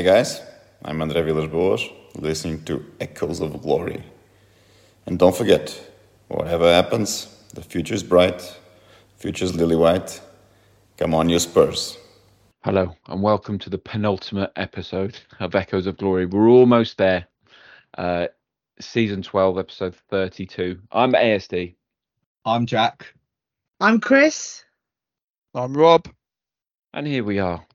Hi guys, I'm Andre Villas-Boas, listening to Echoes of Glory. And don't forget, whatever happens, the future is bright, future is lily white. Come on, you Spurs. Hello, and welcome to the penultimate episode of Echoes of Glory. We're almost there. Uh, season 12, episode 32. I'm ASD. I'm Jack. I'm Chris. I'm Rob. And here we are.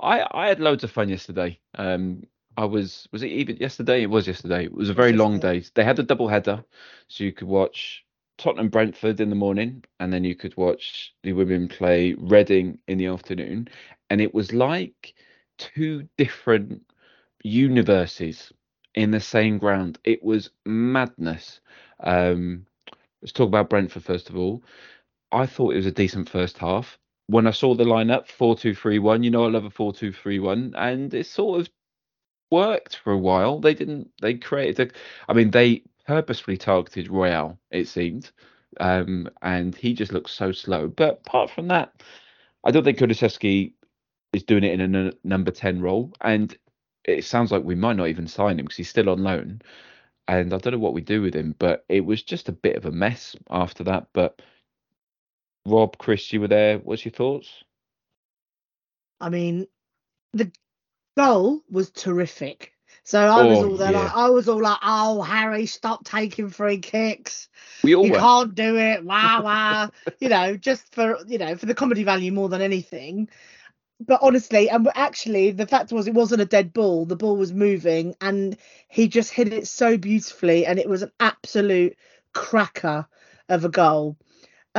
I, I had loads of fun yesterday. Um, I was was it even yesterday? It was yesterday. It was a very long day. They had a double header, so you could watch Tottenham Brentford in the morning, and then you could watch the women play Reading in the afternoon, and it was like two different universes in the same ground. It was madness. Um, let's talk about Brentford first of all. I thought it was a decent first half. When I saw the lineup, four two three one, you know I love a four two three one, and it sort of worked for a while. They didn't. They created. A, I mean, they purposefully targeted Royal. It seemed, um, and he just looks so slow. But apart from that, I don't think Kulusevski is doing it in a number ten role, and it sounds like we might not even sign him because he's still on loan. And I don't know what we do with him, but it was just a bit of a mess after that. But Rob, Chris, you were there. What's your thoughts? I mean, the goal was terrific. So I was Oh, all there yeah. like I was all like, oh Harry, stop taking free kicks. We all You were. can't do it. Wow, wow. you know, just for you know, for the comedy value more than anything. But honestly, and actually, the fact was, it wasn't a dead ball. The ball was moving, and he just hit it so beautifully, and it was an absolute cracker of a goal.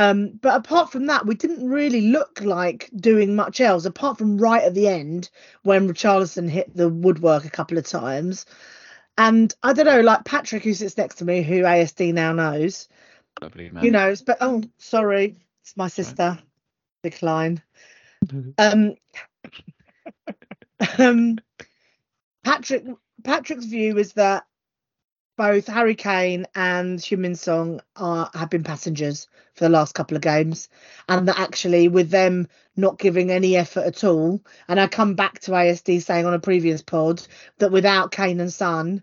Um, but apart from that, we didn't really look like doing much else, apart from right at the end when Richarlison hit the woodwork a couple of times. And I don't know, like Patrick, who sits next to me, who ASD now knows, Lovely man. you know, but oh, sorry, it's my sister. Decline. Um, um, Patrick Patrick's view is that both Harry Kane and Heung-min Son are have been passengers for the last couple of games, and that actually with them not giving any effort at all, and I come back to ASD saying on a previous pod that without Kane and Son,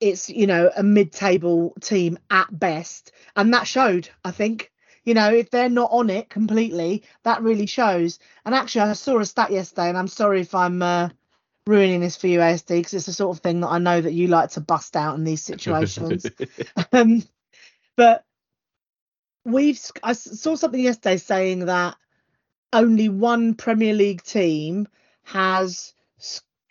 it's you know a mid-table team at best, and that showed. I think you know if they're not on it completely, that really shows. And actually, I saw a stat yesterday, and I'm sorry if I'm. Uh, ruining this for you ASD because it's the sort of thing that I know that you like to bust out in these situations. um, but we've I saw something yesterday saying that only one Premier League team has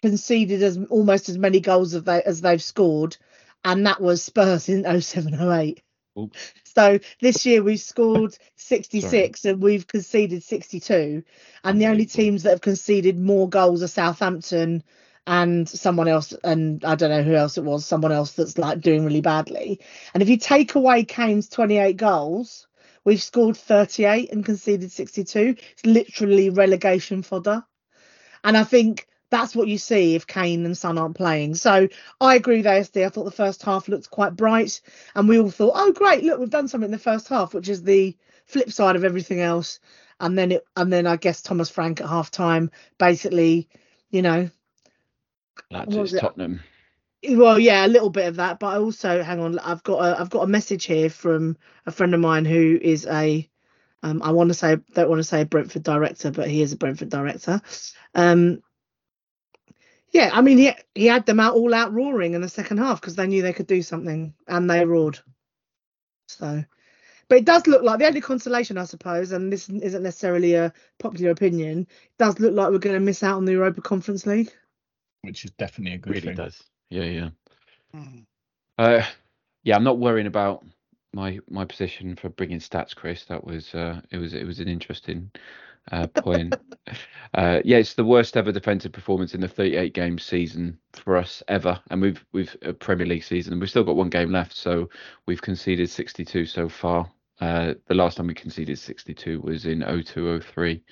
conceded as almost as many goals as they as they've scored, and that was Spurs in 0708. Ooh. So this year we've scored 66 and we've conceded 62, and the only teams that have conceded more goals are Southampton and someone else, and I don't know who else it was, someone else that's like doing really badly. And if you take away Kane's 28 goals, we've scored 38 and conceded 62. It's literally relegation fodder. And I think that's what you see if Kane and Son aren't playing. So I agree with ASD. I thought the first half looked quite bright, and we all thought, oh great, look, we've done something in the first half, which is the flip side of everything else. And then it, and then I guess Thomas Frank at half time basically, you know, That's was? Tottenham. well yeah a little bit of that but i also hang on i've got a i've got a message here from a friend of mine who is a um i want to say don't want to say a brentford director but he is a brentford director um yeah i mean he he had them out all out roaring in the second half because they knew they could do something and they roared so but it does look like the only consolation i suppose and this isn't necessarily a popular opinion it does look like we're going to miss out on the europa conference league which is definitely a good Really thing. does. Yeah, yeah. Mm. Uh, yeah, I'm not worrying about my my position for bringing stats, Chris. That was uh, it was it was an interesting uh, point. uh, yeah, it's the worst ever defensive performance in the 38 game season for us ever, and we've we've a Premier League season, and we've still got one game left, so we've conceded 62 so far. Uh, the last time we conceded 62 was in 0203,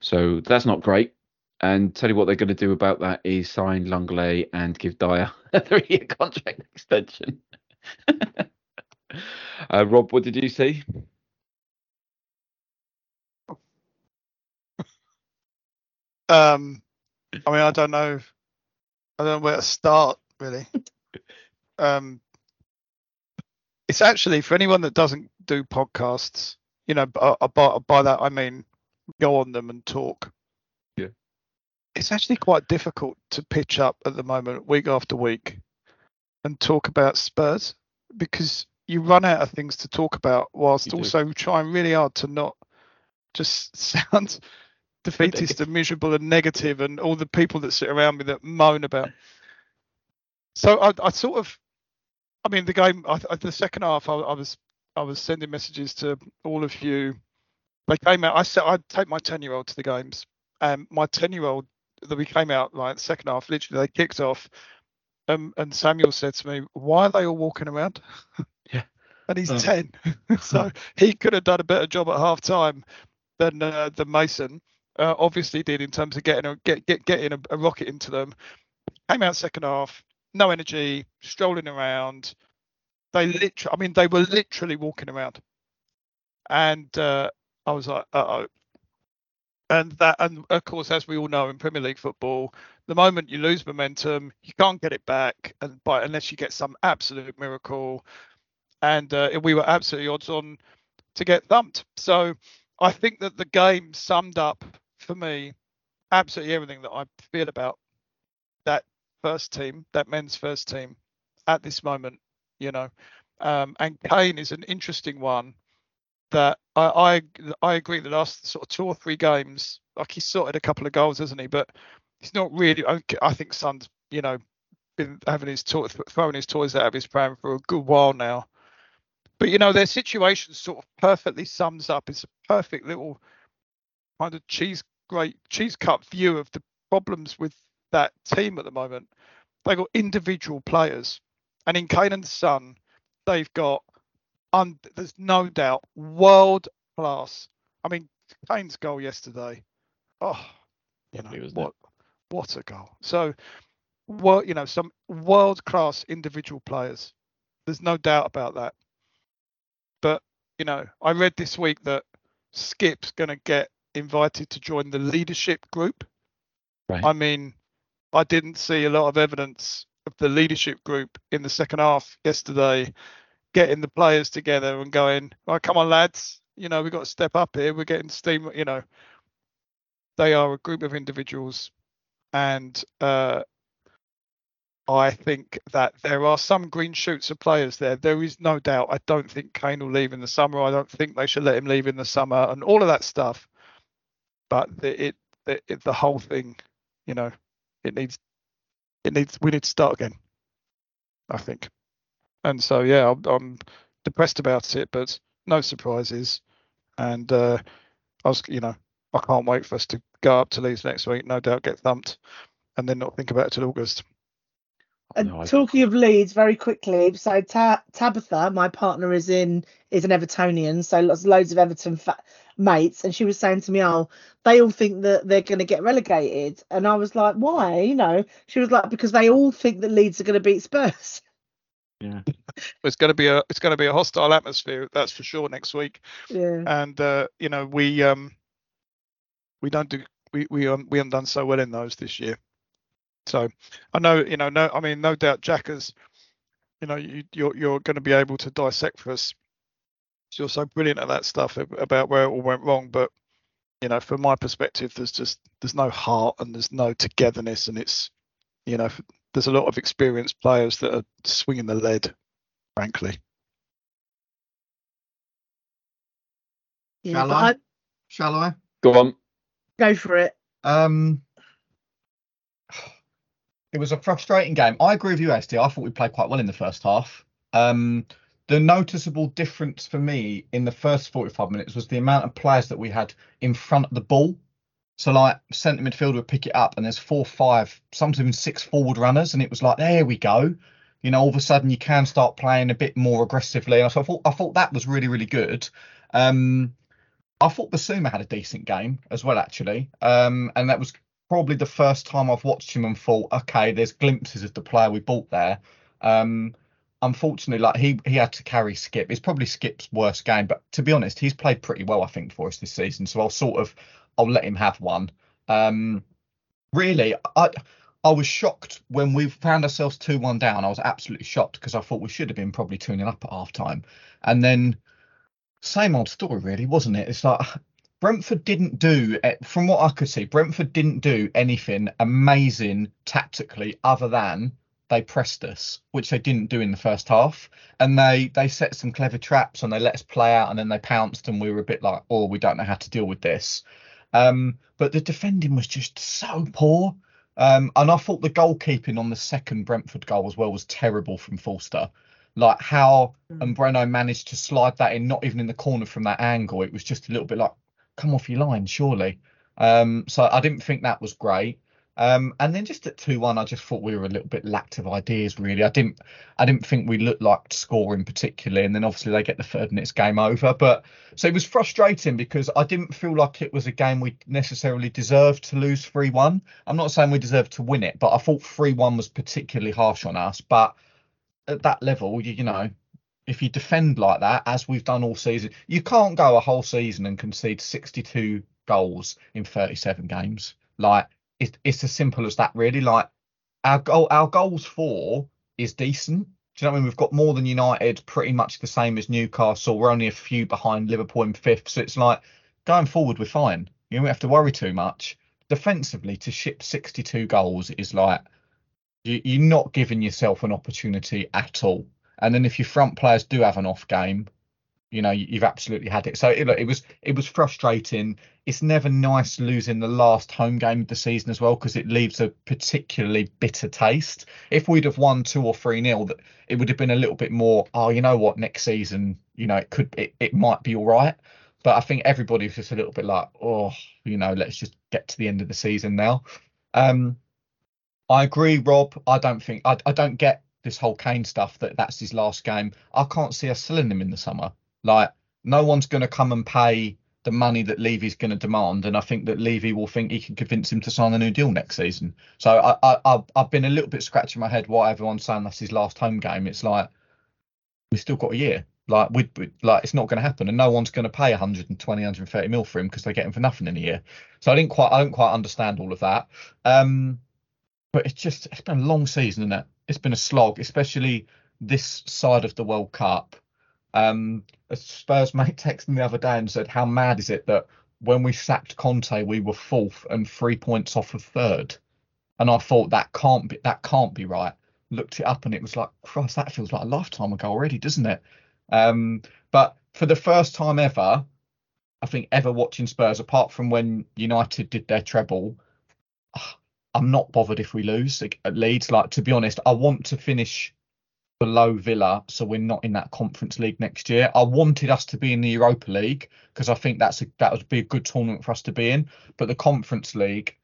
so that's not great. And tell you what they're going to do about that is sign Lenglet and give Dier a three-year contract extension. uh, Rob, what did you see? Um, I mean, I don't know I don't know where to start really. um, it's actually for anyone that doesn't do podcasts, you know, by, by, by that I mean go on them and talk. Yeah. It's actually quite difficult to pitch up at the moment, week after week, and talk about Spurs because you run out of things to talk about whilst You do. also trying really hard to not just sound defeatist and miserable and negative and all the people that sit around me that moan about. So I, I sort of, I mean, the game, I, I- the second half, I, I was, I was sending messages to all of you. They came out. I said I'd take my ten-year-old to the games, and my ten-year-old that we came out like second half. Literally, they kicked off, um, and Samuel said to me, "Why are they all walking around?" Yeah. and he's Oh. ten, so he could have done a better job at half time than uh, than Mason uh, obviously did in terms of getting a get, get getting a, a rocket into them. Came out second half, no energy, strolling around. They literally, I mean, they were literally walking around, and uh, I was like, uh oh. And that, and of course, as we all know in Premier League football, the moment you lose momentum, you can't get it back, and by unless you get some absolute miracle. And uh, we were absolutely odds on to get thumped. So I think that the game summed up for me absolutely everything that I feel about that first team, that men's first team at this moment, you know. Um, and Kane is an interesting one that I, I I agree the last sort of two or three games, like he's sorted a couple of goals, hasn't he? But he's not really I think Son's, you know, been having his toy, throwing his toys out of his pram for a good while now. But you know, their situation sort of perfectly sums up. It's a perfect little kind of cheese great cheese cut view of the problems with that team at the moment. They've got individual players, and in Kane and Son, they've got un- there's no doubt world class. I mean, Kane's goal yesterday. Oh, you know it? what what a goal. So, well, you know, some world class individual players. There's no doubt about that. But you know, I read this week that Skip's going to get invited to join the leadership group. Right. I mean, I didn't see a lot of evidence of the leadership group in the second half yesterday, getting the players together and going, "Right, come on, lads, you know we've got to step up here. We're getting steam." You know, they are a group of individuals, and uh, I think that there are some green shoots of players there. There is no doubt. I don't think Kane will leave in the summer. I don't think they should let him leave in the summer, and all of that stuff. But the, it, the, it, the whole thing, you know, it needs, it needs. We need to start again. I think, and so yeah, I'm, I'm depressed about it, but no surprises, and uh, I was, you know, I can't wait for us to go up to Leeds next week. No doubt, get thumped, and then not think about it till August. And No, talking of Leeds, very quickly. So Ta- Tabitha, my partner, is in is an Evertonian, so lots loads of Everton fa- mates, and she was saying to me, "Oh, they all think that they're going to get relegated," and I was like, "Why?" You know, she was like, "Because they all think that Leeds are going to beat Spurs." Yeah. It's going to be a it's going to be a hostile atmosphere, that's for sure next week. Yeah, And uh, you know we um we don't do we we um, we haven't done so well in those this year. So I know you know no I mean no doubt Jack has you know you you're you're going to be able to dissect for us. You're so brilliant at that stuff about where it all went wrong, but you know from my perspective there's just there's no heart and there's no togetherness and it's you know there's a lot of experienced players that are swinging the lead, frankly. yeah. Shall I? I Shall I? Go on. go for it. Um, it was a frustrating game. I agree with you, SD. I thought we played quite well in the first half. Um, the noticeable difference for me in the first 45 minutes was the amount of players that we had in front of the ball. So, like, centre midfielder would pick it up, and there's four, five, sometimes even six forward runners, and it was like, there we go. You know, all of a sudden you can start playing a bit more aggressively. So I thought, I thought that was really, really good. Um, I thought Bissouma had a decent game as well, actually. Um, and that was probably the first time I've watched him and thought, okay, there's glimpses of the player we bought there. Um, unfortunately, like he he had to carry Skip. It's probably Skip's worst game, but to be honest, he's played pretty well, I think, for us this season. So I'll sort of I'll let him have one. Um, really, I I was shocked when we found ourselves 2 1 down. I was absolutely shocked because I thought we should have been probably 2 0 up at half time. And then, same old story, really, wasn't it? It's like Brentford didn't do, from what I could see, Brentford didn't do anything amazing tactically other than they pressed us, which they didn't do in the first half. And they they set some clever traps and they let us play out and then they pounced and we were a bit like, oh, we don't know how to deal with this. Um, but the defending was just so poor. Um, and I thought the goalkeeping on the second Brentford goal as well was terrible from Forster. Like how Mm. Breno managed to slide that in, not even in the corner from that angle. It was just a little bit like, come off your line, surely. Um, so I didn't think that was great. Um, and then just at two one, I just thought we were a little bit lacked of ideas. Really, I didn't, I didn't think we looked like scoring particularly. And then obviously they get the third and it's game over. But so it was frustrating because I didn't feel like it was a game we necessarily deserved to lose three one. I'm not saying we deserved to win it, but I thought three one was particularly harsh on us. But at that level, you, you know, if you defend like that, as we've done all season, you can't go a whole season and concede 62 goals in 37 games. Like it's it's as simple as that, really. Like our goal, our goals for is decent. Do you know what I mean? We've got more than United, pretty much the same as Newcastle. We're only a few behind Liverpool in fifth, so it's like going forward, we're fine. You don't have to worry too much. Defensively, to ship 62 goals is like you, you're not giving yourself an opportunity at all. And then if your front players do have an off game, you know you- you've absolutely had it. So it, look, it was it was frustrating. It's never nice losing the last home game of the season as well because it leaves a particularly bitter taste. If we'd have won two or three nil, that it would have been a little bit more. Oh, you know what? Next season, you know, it could it, it might be all right. But I think everybody was just a little bit like, oh, you know, let's just get to the end of the season now. Um, I agree, Rob. I don't think I, I don't get this whole Kane stuff that that's his last game. I can't see us selling him in the summer. Like no one's going to come and pay the money that Levy's going to demand, and I think that Levy will think he can convince him to sign a new deal next season. So I, I I've, I've been a little bit scratching my head why everyone's saying that's his last home game. It's like we've still got a year. Like we we- like it's not going to happen, and no one's going to pay 120, 130 mil for him because they get him for nothing in a year. So I didn't quite I don't quite understand all of that. Um, but it's just it's been a long season, isn't it? It's been a slog, especially this side of the World Cup. Um, a Spurs mate texted me the other day and said, "How mad is it that when we sacked Conte, we were fourth and three points off of third? And I thought that can't be that can't be right. Looked it up and it was like, Christ, that feels like a lifetime ago already, doesn't it? Um, but for the first time ever, I think ever watching Spurs, apart from when United did their treble, I'm not bothered if we lose at Leeds. Like to be honest, I want to finish below Villa, so we're not in that Conference League next year. I wanted us to be in the Europa League because I think that's a, that would be a good tournament for us to be in. But the Conference League,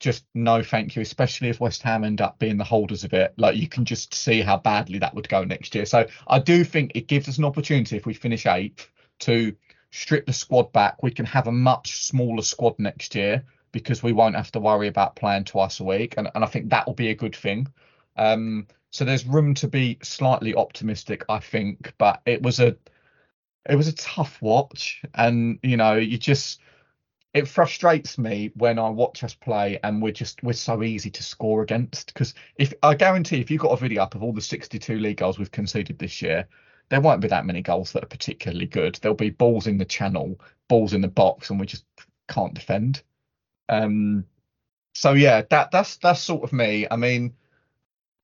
just no, thank you. Especially if West Ham end up being the holders of it, like you can just see how badly that would go next year. So I do think it gives us an opportunity if we finish eighth to strip the squad back. We can have a much smaller squad next year because we won't have to worry about playing twice a week, and, and I think that will be a good thing. Um, so there's room to be slightly optimistic, I think, but it was a it was a tough watch, and you know you just it frustrates me when I watch us play and we're just we're so easy to score against because if I guarantee if you've got a video up of all the 62 league goals we've conceded this year, there won't be that many goals that are particularly good. There'll be balls in the channel, balls in the box, and we just can't defend. Um, so yeah, that that's that's sort of me. I mean,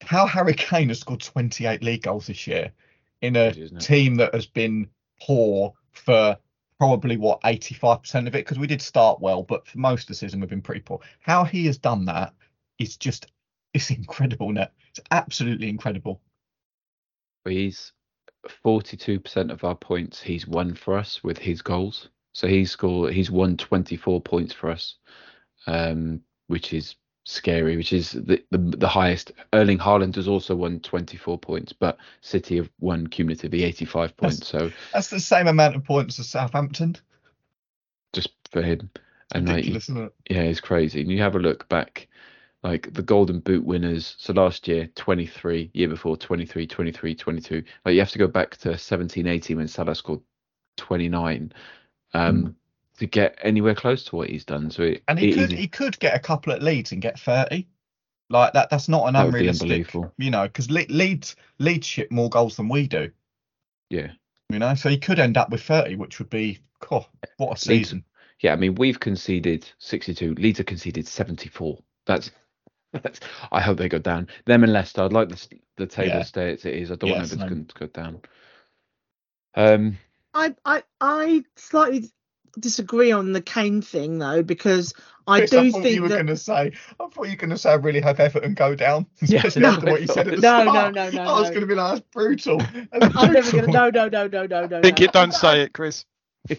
how Harry Kane has scored 28 league goals this year in a it? team that has been poor for probably what 85% of it because we did start well, but for most of the season we've been pretty poor. How he has done that is just it's incredible, it? It's absolutely incredible. He's 42% of our points he's won for us with his goals. So he's scored he's won 24 points for us, um, which is scary, which is the, the the highest. Erling Haaland has also won 24 points, but City have won cumulatively 85 points. So That's the same amount of points as Southampton. just for him, and like isn't it? yeah, it's crazy. And you have a look back, like the Golden Boot winners. So last year, 23, year before, 23, 23, 22. Like you have to go back to 17, 18 when Salah scored 29 um, to get anywhere close to what he's done. So it, And he it could is- he could get a couple at Leeds and get 30. Like that. That's not an That unrealistic. You know, because Le- Leeds Leeds ship more goals than we do. Yeah. You know, so he could end up with 30, which would be, oh, what a Leeds- season. Yeah, I mean, we've conceded 62. Leeds have conceded 74. That's, that's. I hope they go down. Them and Leicester. I'd like the, the table Yeah. to stay as it is. I don't Yeah, want them to, same. go- to go down. Um, I I I slightly disagree on the Kane thing though because I Chris, do I thought think you were that going to say, I thought you were going to say, I really hope Everton go down. Yeah, no, after what you said at the No, no, start. no, no, I was no. going to be like, that's brutal. That's I'm never gonna no no no no no no. Think no. it, don't say it, Chris.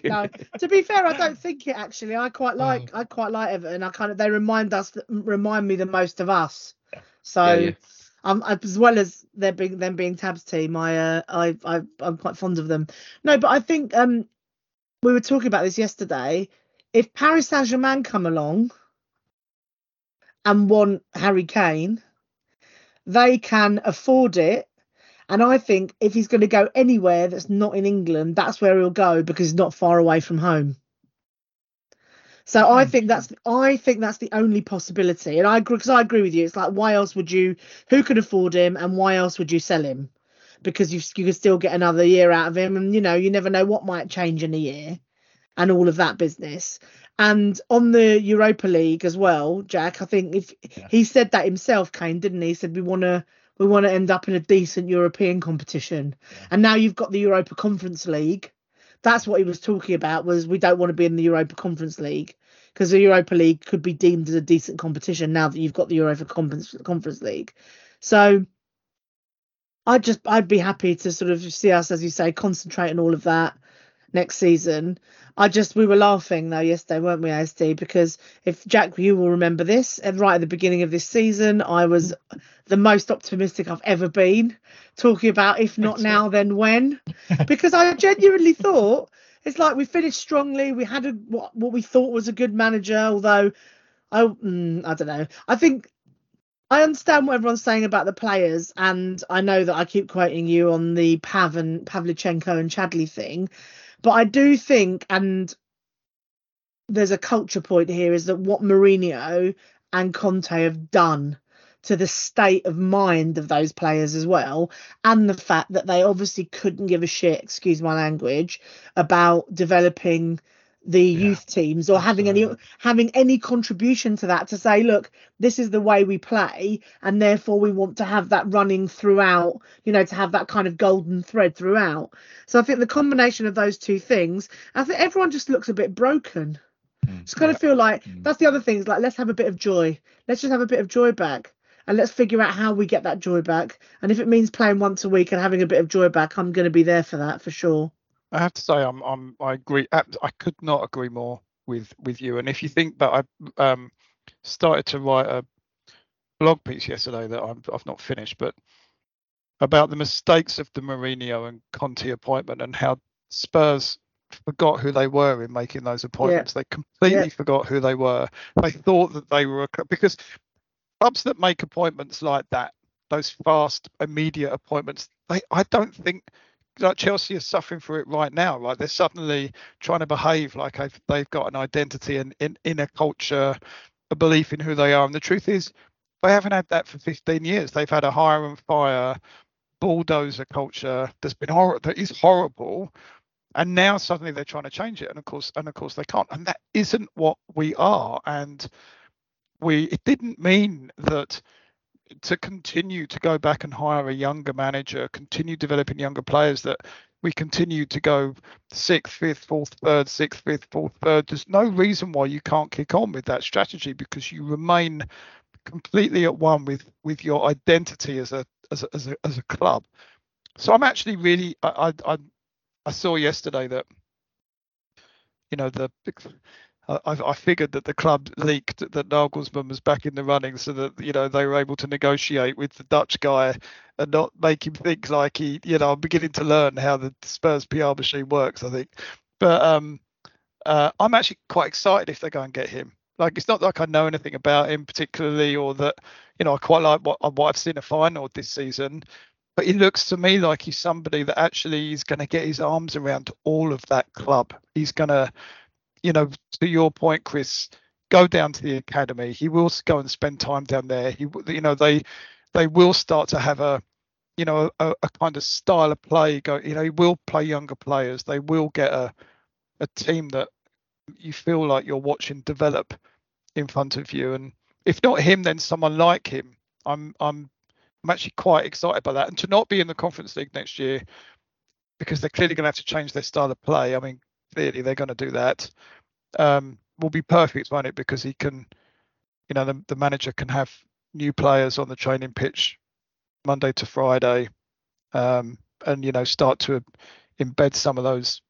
no. To be fair, I don't think it actually. I quite like I quite like Everton. I kind of they remind us remind me the most of us. So Yeah, yeah. Um as well as them being them being Tab's team, I uh I I I'm quite fond of them. No, but I think um we were talking about this yesterday. If Paris Saint Germain come along and want Harry Kane, they can afford it. And I think if he's going to go anywhere that's not in England, that's where he'll go because he's not far away from home. So I hmm. think that's I think that's the only possibility, and I agree because I agree with you. It's like why else would you? Who could afford him, and why else would you sell him? Because you you could still get another year out of him, and you know you never know what might change in a year, and all of that business. And on the Europa League as well, Jack. I think if Yeah. he said that himself, Kane didn't he? He said we want to we want to end up in a decent European competition, and now you've got the Europa Conference League. That's what he was talking about. Was we don't want to be in the Europa Conference League because the Europa League could be deemed as a decent competition now that you've got the Europa Conference League. So I'd just I'd be happy to sort of see us, as you say, concentrate on all of that next season. I just we were laughing though yesterday, weren't we, ASD? Because if Jack, you will remember this, and right at the beginning of this season, I was the most optimistic I've ever been, talking about if not That's now, then when, because I genuinely thought it's like we finished strongly. We had a what, what we thought was a good manager, although I mm, I don't know. I think I understand what everyone's saying about the players, and I know that I keep quoting you on the Pav and Pavlyuchenko and Chadli thing, but I do think, and there's a culture point here, is that what Mourinho and Conte have done to the state of mind of those players as well, and the fact that they obviously couldn't give a shit, excuse my language, about developing the Yeah, youth teams or having any having any contribution to that to say look this is the way we play and therefore we want to have that running throughout you know to have that kind of golden thread throughout. So i think the combination of those two things i think everyone just looks a bit broken. Mm, just kind yeah. of feel like Mm. that's the other thing is like let's have a bit of joy. Let's just have a bit of joy back and let's figure out how we get that joy back. And if it means playing once a week and having a bit of joy back i'm going to be there for that for sure I have to say, I'm, I'm, I agree. I could not agree more with with you. And if you think that I um, started to write a blog piece yesterday that I'm, I've not finished, but about the mistakes of the Mourinho and Conte appointment and how Spurs forgot who they were in making those appointments. They completely forgot who they were. They thought that they were a because clubs that make appointments like that, those fast, immediate appointments, they I don't think like Chelsea is suffering for it right now. Right, they're suddenly trying to behave like they've, got an identity and in, in a culture, a belief in who they are. And the truth is, they haven't had that for 15 years. They've had a hire and fire bulldozer culture that's been hor- that is horrible. And now suddenly they're trying to change it, and of course, and of course they can't. And that isn't what we are. And we it didn't mean that to continue to go back and hire a younger manager, continue developing younger players, that we continue to go sixth, fifth, fourth, third, sixth, fifth, fourth, third. There's no reason why you can't kick on with that strategy because you remain completely at one with with your identity as a as a as a, as a club. So I'm actually really I I I, saw yesterday that you know the I, I figured that the club leaked that Nagelsmann was back in the running, so that you know they were able to negotiate with the Dutch guy and not make him think like he, you know, I'm beginning to learn how the Spurs PR machine works. I think, but um, uh, I'm actually quite excited if they go and get him. Like it's not like I know anything about him particularly, or that you know I quite like what what I've seen a final this season. But he looks to me like he's somebody that actually is going to get his arms around all of that club. He's going to you know, to your point, Chris, go down to the academy. He will go and spend time down there. He, you know, they they will start to have a you know a, a kind of style of play. Go, you know, he will play younger players. They will get a a team that you feel like you're watching develop in front of you. And if not him, then someone like him. I'm I'm I'm actually quite excited by that. And to not be in the Conference League next year, because they're clearly going to have to change their style of play. I mean, clearly they're going to do that. Um, will be perfect, won't it? Because he can, you know, the, the manager can have new players on the training pitch Monday to Friday, um, and you know start to embed some of those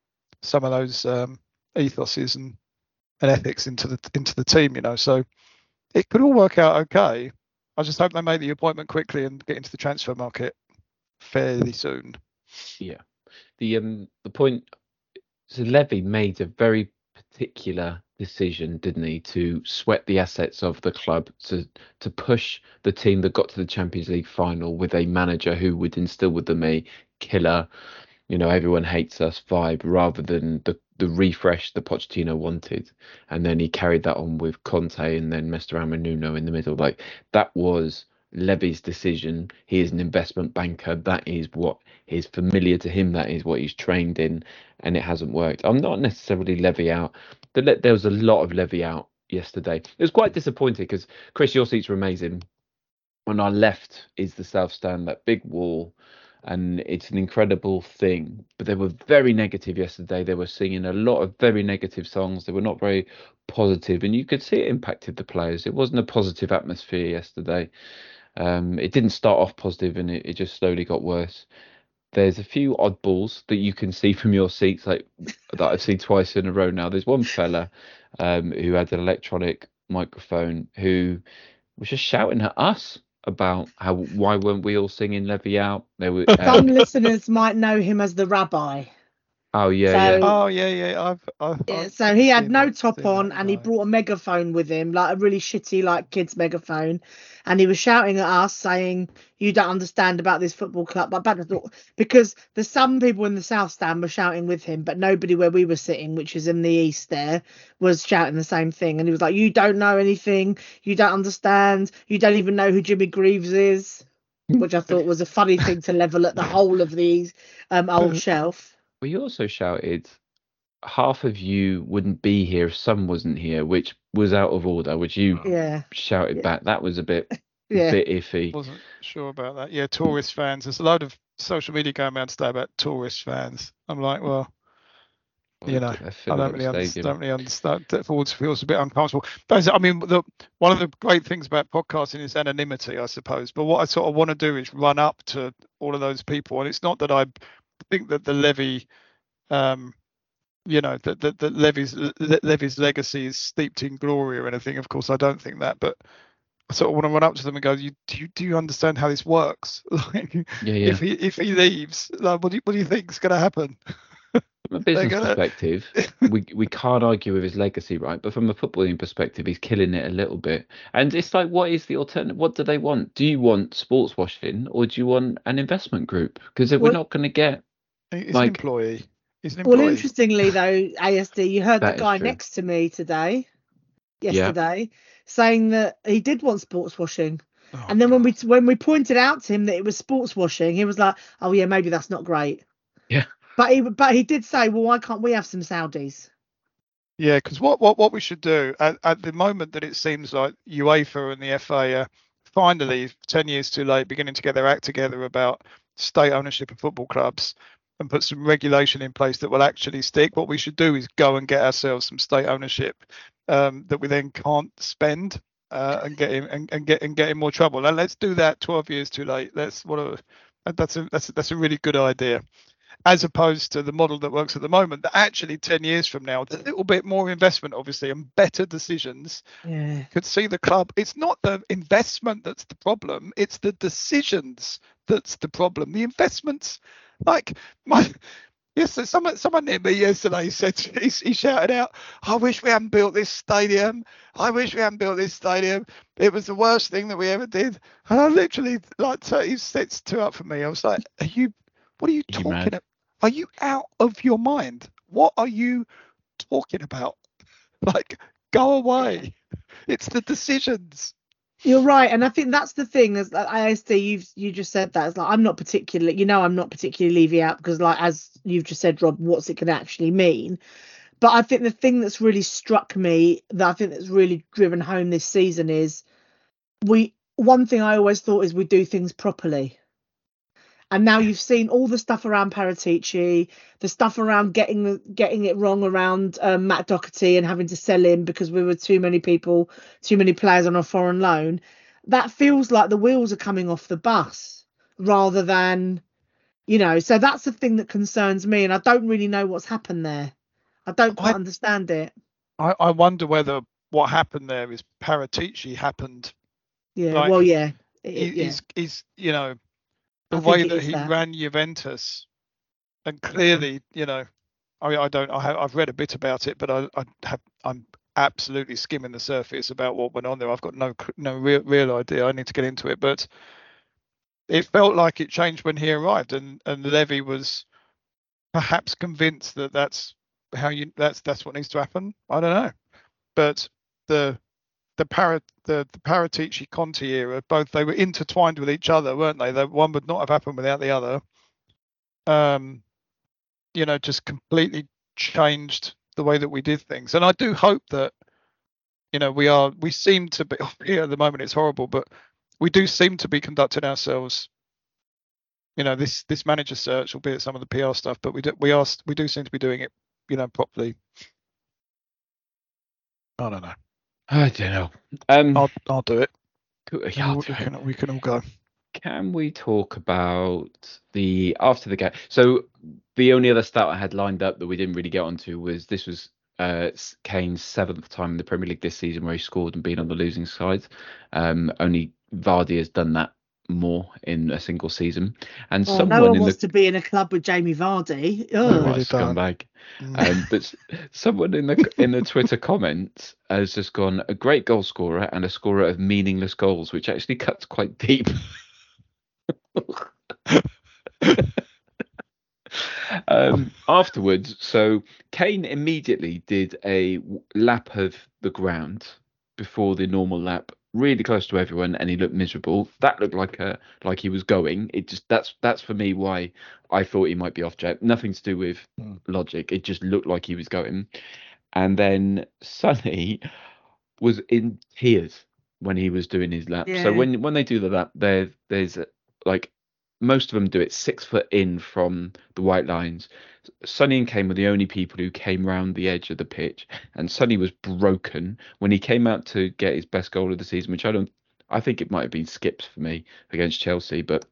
some of those um, ethoses and, and ethics into the into the team. You know, so it could all work out okay. I just hope they make the appointment quickly and get into the transfer market fairly soon. Yeah, the um the point. So Levy made a very particular decision, didn't he, to sweat the assets of the club to to push the team that got to the Champions League final with a manager who would instill with them a killer, you know, everyone hates us vibe rather than the the refresh that Pochettino wanted. And then he carried that on with Conte and then messed around with Nuno in the middle. Like that was Levy's decision. He is an investment banker. That is what is familiar to him. That is what he's trained in, and it hasn't worked. I'm not necessarily Levy out. There was a lot of Levy out yesterday. It was quite disappointing because Chris, your seats were amazing. On our left is the south stand, that big wall, and it's an incredible thing. But they were very negative yesterday. They were singing a lot of very negative songs. They were not very positive, and you could see it impacted the players. It wasn't a positive atmosphere yesterday. Um, it didn't start off positive and it, it just slowly got worse. There's a few oddballs that you can see from your seats, like that I've seen twice in a row now. There's one fella um, who had an electronic microphone who was just shouting at us about how why weren't we all singing Levy out? They were. Some listeners might know him as the rabbi. Oh yeah, So- yeah. Oh yeah, yeah. I've, I've, Yeah, I've so he had no that- top on that and he brought a megaphone with him, like a really shitty like kids megaphone, and he was shouting at us saying, "You don't understand about this football club." But back thought because there's some people in the south stand were shouting with him, but nobody where we were sitting, which is in the east there, was shouting the same thing. And he was like, "You don't know anything. You don't understand. You don't even know who Jimmy Greaves is," which I thought was a funny thing to level at the whole of the um, old shelf. We also shouted, half of you wouldn't be here if some wasn't here, which was out of order, which you Yeah, shouted Yeah. back. That was a bit, yeah. bit iffy. Wasn't sure about that. Yeah, tourist fans. There's a load of social media going around today about tourist fans. I'm like, well, you know, They're I don't really, understand, don't really understand. That feels feels a bit uncomfortable. But I mean, the one of the great things about podcasting is anonymity, I suppose. But what I sort of want to do is run up to all of those people, and it's not that I think that the levy, um, you know, that that, that levy's Le- levy's legacy is steeped in glory or anything. Of course, I don't think that, but. I sort of want to run up to them and go, you, do you do you understand how this works? Like, Yeah, yeah. if he if he leaves, like, what do you, what do you think's going to happen? From a business gonna- perspective, we we can't argue with his legacy, right? But from a footballing perspective, he's killing it a little bit. And it's like, what is the alternative? What do they want? Do you want sports washing or do you want an investment group? Because we're not going to get. He's an employee. He's an Well, interestingly though, ASD, you heard the guy next to me today, Yeah. yesterday, saying that he did want sports washing. Oh, And then when we when we pointed out to him that it was sports washing, he was like, "Oh yeah, maybe that's not great." Yeah. But he but he did say, "Well, why can't we have some Saudis?" Yeah, because what, what what we should do at, at the moment that it seems like UEFA and the FA are finally ten years too late, beginning to get their act together about state ownership of football clubs and put some regulation in place that will actually stick. What we should do is go and get ourselves some state ownership um, that we then can't spend uh, and get in and, and get and get in more trouble. And let's do that twelve years too late. That's what a that's a that's a, that's a really good idea as opposed to the model that works at the moment that actually 10 years from now a little bit more investment obviously and better decisions Yeah. could see the club it's not the investment that's the problem it's the decisions that's the problem the investments like my yes so someone someone near me yesterday said he, he shouted out i wish we hadn't built this stadium. I wish we hadn't built this stadium. It was the worst thing that we ever did. And i literally like he sets two up for me. I was like are you what are you Are talking about are you out of your mind? What are you talking about? Like go away. It's the decisions. You're right, and I think that's the thing. As I ASD, you've you just said that. It's like I'm not particularly, you know, I'm not particularly Levy out because, like, as you've just said, Rob, what's it going to actually mean? But I think the thing that's really struck me, that I think that's really driven home this season, is we. One thing I always thought is we do things properly. And now you've seen all the stuff around Paratici, the stuff around getting the, getting it wrong around um, Matt Doherty and having to sell him because we were too many people, too many players on a foreign loan. That feels like the wheels are coming off the bus rather than, you know. So that's the thing that concerns me, and I don't really know what's happened there. I don't quite I- understand it. I, I wonder whether what happened there is Paratici happened. Yeah. Like, well, yeah. It- yeah. He's, he's, you know, the I way that he that. ran Juventus, and mm-hmm. clearly, you know, I mean, I don't, I have, I've read a bit about it, but I, I have, I'm absolutely skimming the surface about what went on there. I've got no, no real, real idea. I need to get into it, but it felt like it changed when he arrived, and and Levy was perhaps convinced that that's how you, that's that's what needs to happen. I don't know, but the the para the, the Paratici Conte era, both they were intertwined with each other, weren't they? That one would not have happened without the other. Um, you know, just completely changed the way that we did things. And I do hope that, you know, we are we seem to be here at the moment it's horrible, but we do seem to be conducting ourselves you know this this manager search albeit some of the pr stuff but we do we are we do seem to be doing it you know properly i don't know I don't know. Um, i'll i'll do it yeah, I'll we do it. can, we can all go Can we talk about the after the game? So the only other stat I had lined up that we didn't really get onto was this was uh, Kane's seventh time in the Premier League this season where he scored and been on the losing side. Um, only Vardy has done that more in a single season. And Oh, someone no one in wants the to be in a club with Jamie Vardy. No, Ugh. Right, scumbag. Mm. Um, but someone in the in the Twitter comments has just gone a great goal scorer and a scorer of meaningless goals, which actually cuts quite deep. um, afterwards, so Kane immediately did a lap of the ground before the normal lap, really close to everyone, and he looked miserable. That looked like a like he was going. It just that's that's for me why I thought he might be off jet. Nothing to do with Hmm. logic. It just looked like he was going. And then Sonny was in tears when he was doing his lap. Yeah. So when when they do the lap, there there's like most of them do it six foot in from the white lines. Sonny and Kane were the only people who came round the edge of the pitch, and Sonny was broken when he came out to get his best goal of the season, which I don't. I think it might have been skips for me against Chelsea, but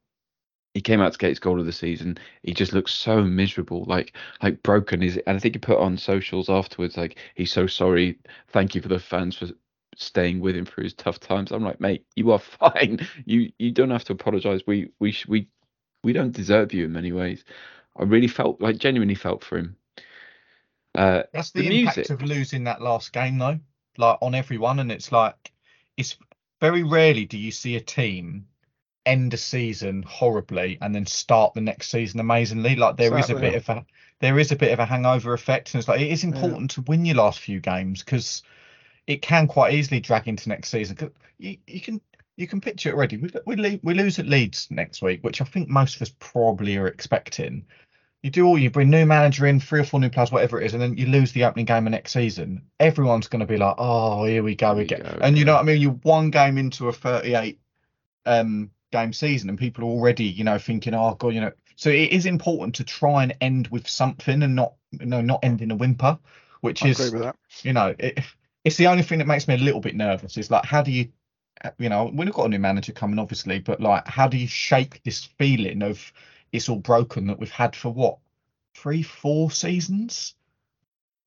he came out to get his goal of the season. He just looked so miserable, like like broken. Is and I think he put on socials afterwards, like he's so sorry. Thank you for the fans for staying with him through his tough times. I'm like, mate, you are fine. You you don't have to apologise. We we we we don't deserve you in many ways. I really felt like genuinely felt for him. Uh, That's the, The impact music. of losing that last game, though, like on everyone. And it's like, it's very rarely do you see a team end a season horribly and then start the next season amazingly. Like there is a bit of a there is a bit of a hangover effect, and it's like it is important to win your last few games because it can quite easily drag into next season. 'Cause you, you can you can picture it already. We we, we lose at Leeds next week, which I think most of us probably are expecting. You do all you bring new manager in, three or four new players, whatever it is, and then you lose the opening game of next season. Everyone's going to be like, "Oh, here we go again." go and you know what I mean? You're one game into a 38 um, game season, and people are already, you know, thinking, "Oh God," you know. So it is important to try and end with something, and not, you know, not end in a whimper, which I is agree with that. you know, it, it's the only thing that makes me a little bit nervous. Is like, how do you, you know, we've got a new manager coming, obviously, but like, how do you shake this feeling of it's all broken that we've had for what three, four seasons?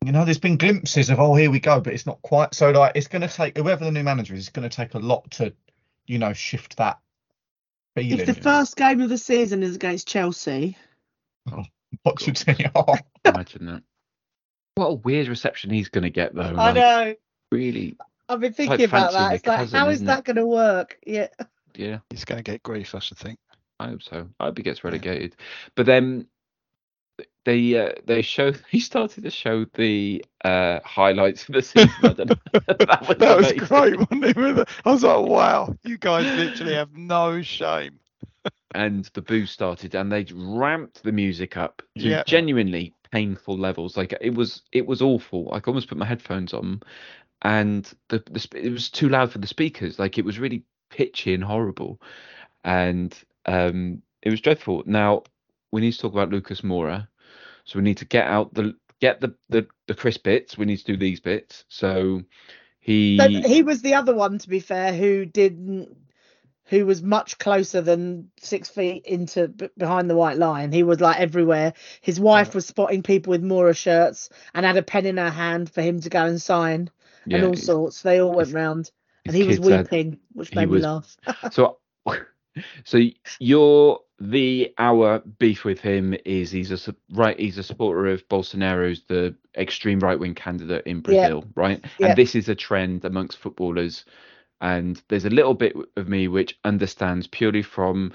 You know, there's been glimpses of oh, here we go, but it's not quite. So like, it's going to take whoever the new manager is, it's going to take a lot to, you know, shift that feeling. If the first game of the season is against Chelsea, oh, what should say, oh, imagine that. What a weird reception he's going to get though. I like, know. Really, I've been like thinking about that. It's like, cousin, how is that going to work? Yeah. yeah. He's going to get grief, I should think. I hope so. I hope he gets relegated. But then they uh, they show he started to show the uh, highlights of the season. I don't know. that was, that was great, wasn't it? I was like, wow, you guys literally have no shame. And the boo started, and they ramped the music up to Yeah. genuinely painful levels. Like it was, it was awful. I could almost put my headphones on, and the, the it was too loud for the speakers. Like it was really pitchy and horrible, and um, it was dreadful. Now we need to talk about Lucas Moura, so we need to get out the get the the the Chris bits. We need to do these bits. So he, So he was the other one, to be fair, who didn't, who was much closer than six feet into b- behind the white line. He was like everywhere. His wife was spotting people with Moura shirts and had a pen in her hand for him to go and sign yeah, and all sorts. They all went round, and he was kids had- weeping, which made me was- laugh. so so you're the our beef with him is he's a right he's a supporter of Bolsonaro's the extreme right wing candidate in Yeah. Brazil right Yeah. and this is a trend amongst footballers and there's a little bit of me which understands purely from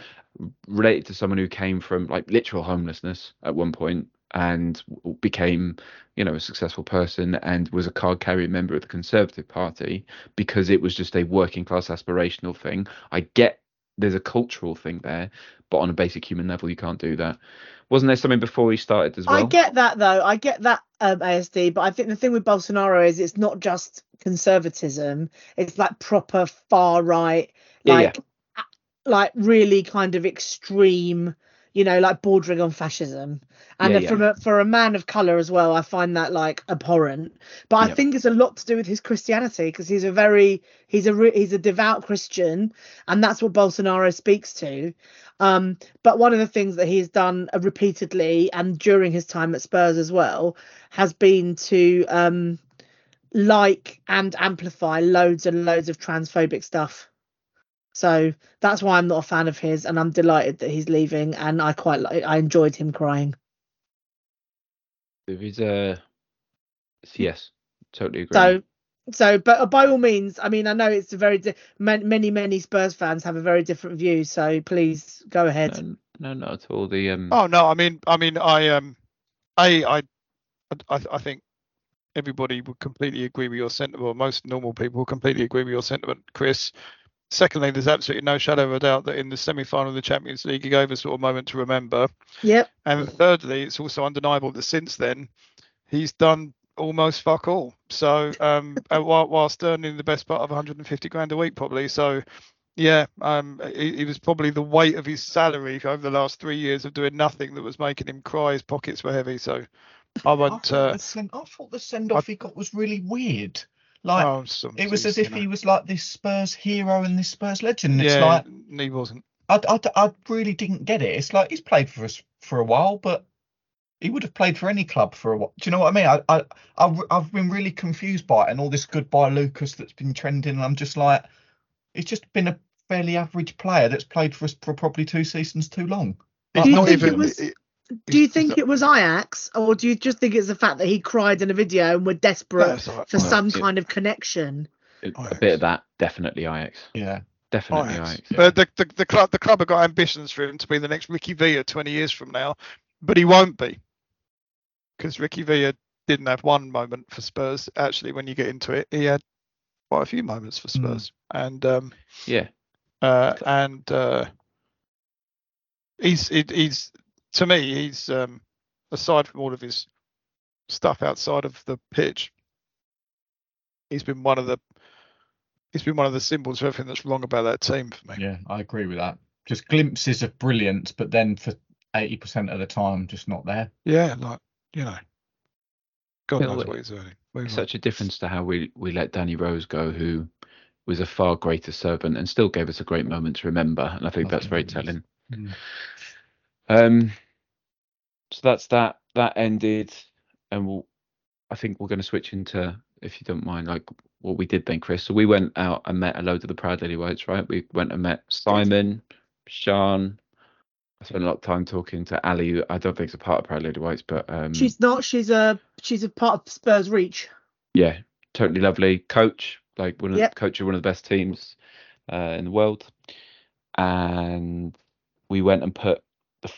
related to someone who came from like literal homelessness at one point and became you know a successful person and was a card carrying member of the conservative party because it was just a working class aspirational thing i get there's a cultural thing there but on a basic human level you can't do that wasn't there something before he started as well I get that though. I get that um, ASD, but I think the thing with Bolsonaro is it's not just conservatism. It's like proper far right, Yeah, yeah. like like really kind of extreme, you know, like bordering on fascism. And Yeah, yeah. from a, for a man of color as well, I find that like abhorrent. But I think it's a lot to do with his Christianity because he's a very he's a re- he's a devout Christian, and that's what Bolsonaro speaks to. Um, but one of the things that he's done uh, repeatedly and during his time at Spurs as well has been to um, like and amplify loads and loads of transphobic stuff. So that's why I'm not a fan of his, and I'm delighted that he's leaving. And I quite like, I enjoyed him crying. there is a yes totally agree So, so, but by all means, I mean, I know it's a very di- many many Spurs fans have a very different view. So please go ahead. no, no not at all the um Oh no, I mean, I mean, I um, I, I, I, I think everybody would completely agree with your sentiment. Or most normal people will completely agree with your sentiment, Chris. Secondly, there's absolutely no shadow of a doubt that in the semi-final of the Champions League, he gave us sort of moment to remember. Yep. And thirdly, it's also undeniable that since then, he's done almost fuck all. So, um, uh, while, whilst earning the best part of 150 grand a week, probably. So, yeah, um, it, it was probably the weight of his salary over the last three years of doing nothing that was making him cry. His pockets were heavy. So, I I won't. thought, Uh, the send, I thought the send off he got was really weird. Like oh, it was as if he was like this Spurs hero and this Spurs legend. It's Yeah, like he wasn't. I, I, I really didn't get it. It's like he's played for us for a while, but he would have played for any club for a while. Do you know what I mean? I, I, I've, I've been really confused by it and all this goodbye Lucas that's been trending. And I'm just like, it's just been a fairly average player that's played for us for probably two seasons too long. You not even. it was- it- Do you think it was Ajax, or do you just think it's the fact that he cried in a video and we're desperate That's all right. for Well, some it- kind of connection? a, a bit of that definitely Ajax Yeah. definitely Ajax. Ajax Yeah. Uh, the, the the club the club have got ambitions for him to be the next Ricky Villa 20 years from now, but he won't be because Ricky Villa didn't have one moment for Spurs. Actually, when you get into it, he had quite a few moments for Mm. Spurs, and um, yeah uh, and uh, he's it, he's to me he's um, aside from all of his stuff outside of the pitch, he's been one of the he's been one of the symbols of everything that's wrong about that team for me. Yeah, I agree with that. Just glimpses of brilliance, but then for 80% of the time, just not there. Yeah, like you know, God Yeah, knows what he's earning. Move It's such a difference to how we we let Danny Rose go, who was a far greater servant and still gave us a great moment to remember. And I think that's very telling. Mm. Um, so that's that. That ended, and we'll, I think we're going to switch into, if you don't mind, like what we did then, Chris. So we went out and met a load of the Proud Lily Whites, right? We went and met Simon, Sean. I spent a lot of time talking to Ali. who I don't think is a part of Proud Lily Whites, but um, She's not. She's a she's a part of Spurs Reach. yeah, totally lovely coach, like one of Yep. coach of one of the best teams uh, in the world. And we went and put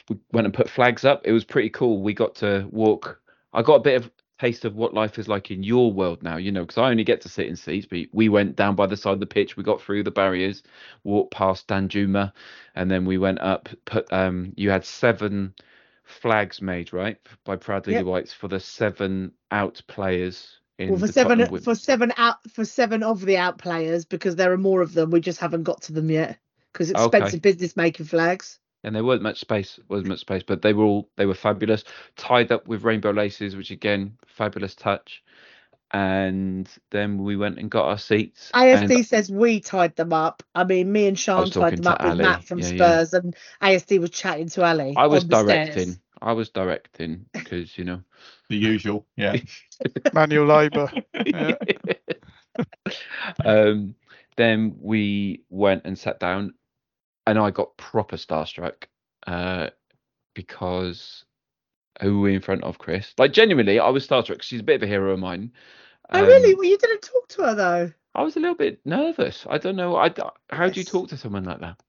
we went and put flags up. It was pretty cool. We got to walk. I got a bit of taste of what life is like in your world now, you know, because I only get to sit in seats, but we went down by the side of the pitch, we got through the barriers, walked past Danjuma, and then we went up. Put um, you had seven flags made, right, by Lily Yep. Whites for the seven out players. In Well, for the seven Tottenham for seven out for seven of the out players because there are more of them. We just haven't got to them yet because it's Okay. expensive business making flags. And there weren't much space wasn't much space but they were all they were fabulous tied up with rainbow laces which again fabulous touch and then we went and got our seats ASD and says we tied them up. I mean, me and Sean tied them to up with Matt from Yeah, yeah. Spurs, and ASD was chatting to Ali. i was directing stairs. i was directing because you know The usual. Yeah. Manual labour. Yeah. um then we went and sat down and i got proper starstruck uh because who were we in front of chris like genuinely i was starstruck. she's a bit of a hero of mine Oh, Um, really? Well, you didn't talk to her though. I was a little bit nervous. I don't know. I how do you talk to someone like that?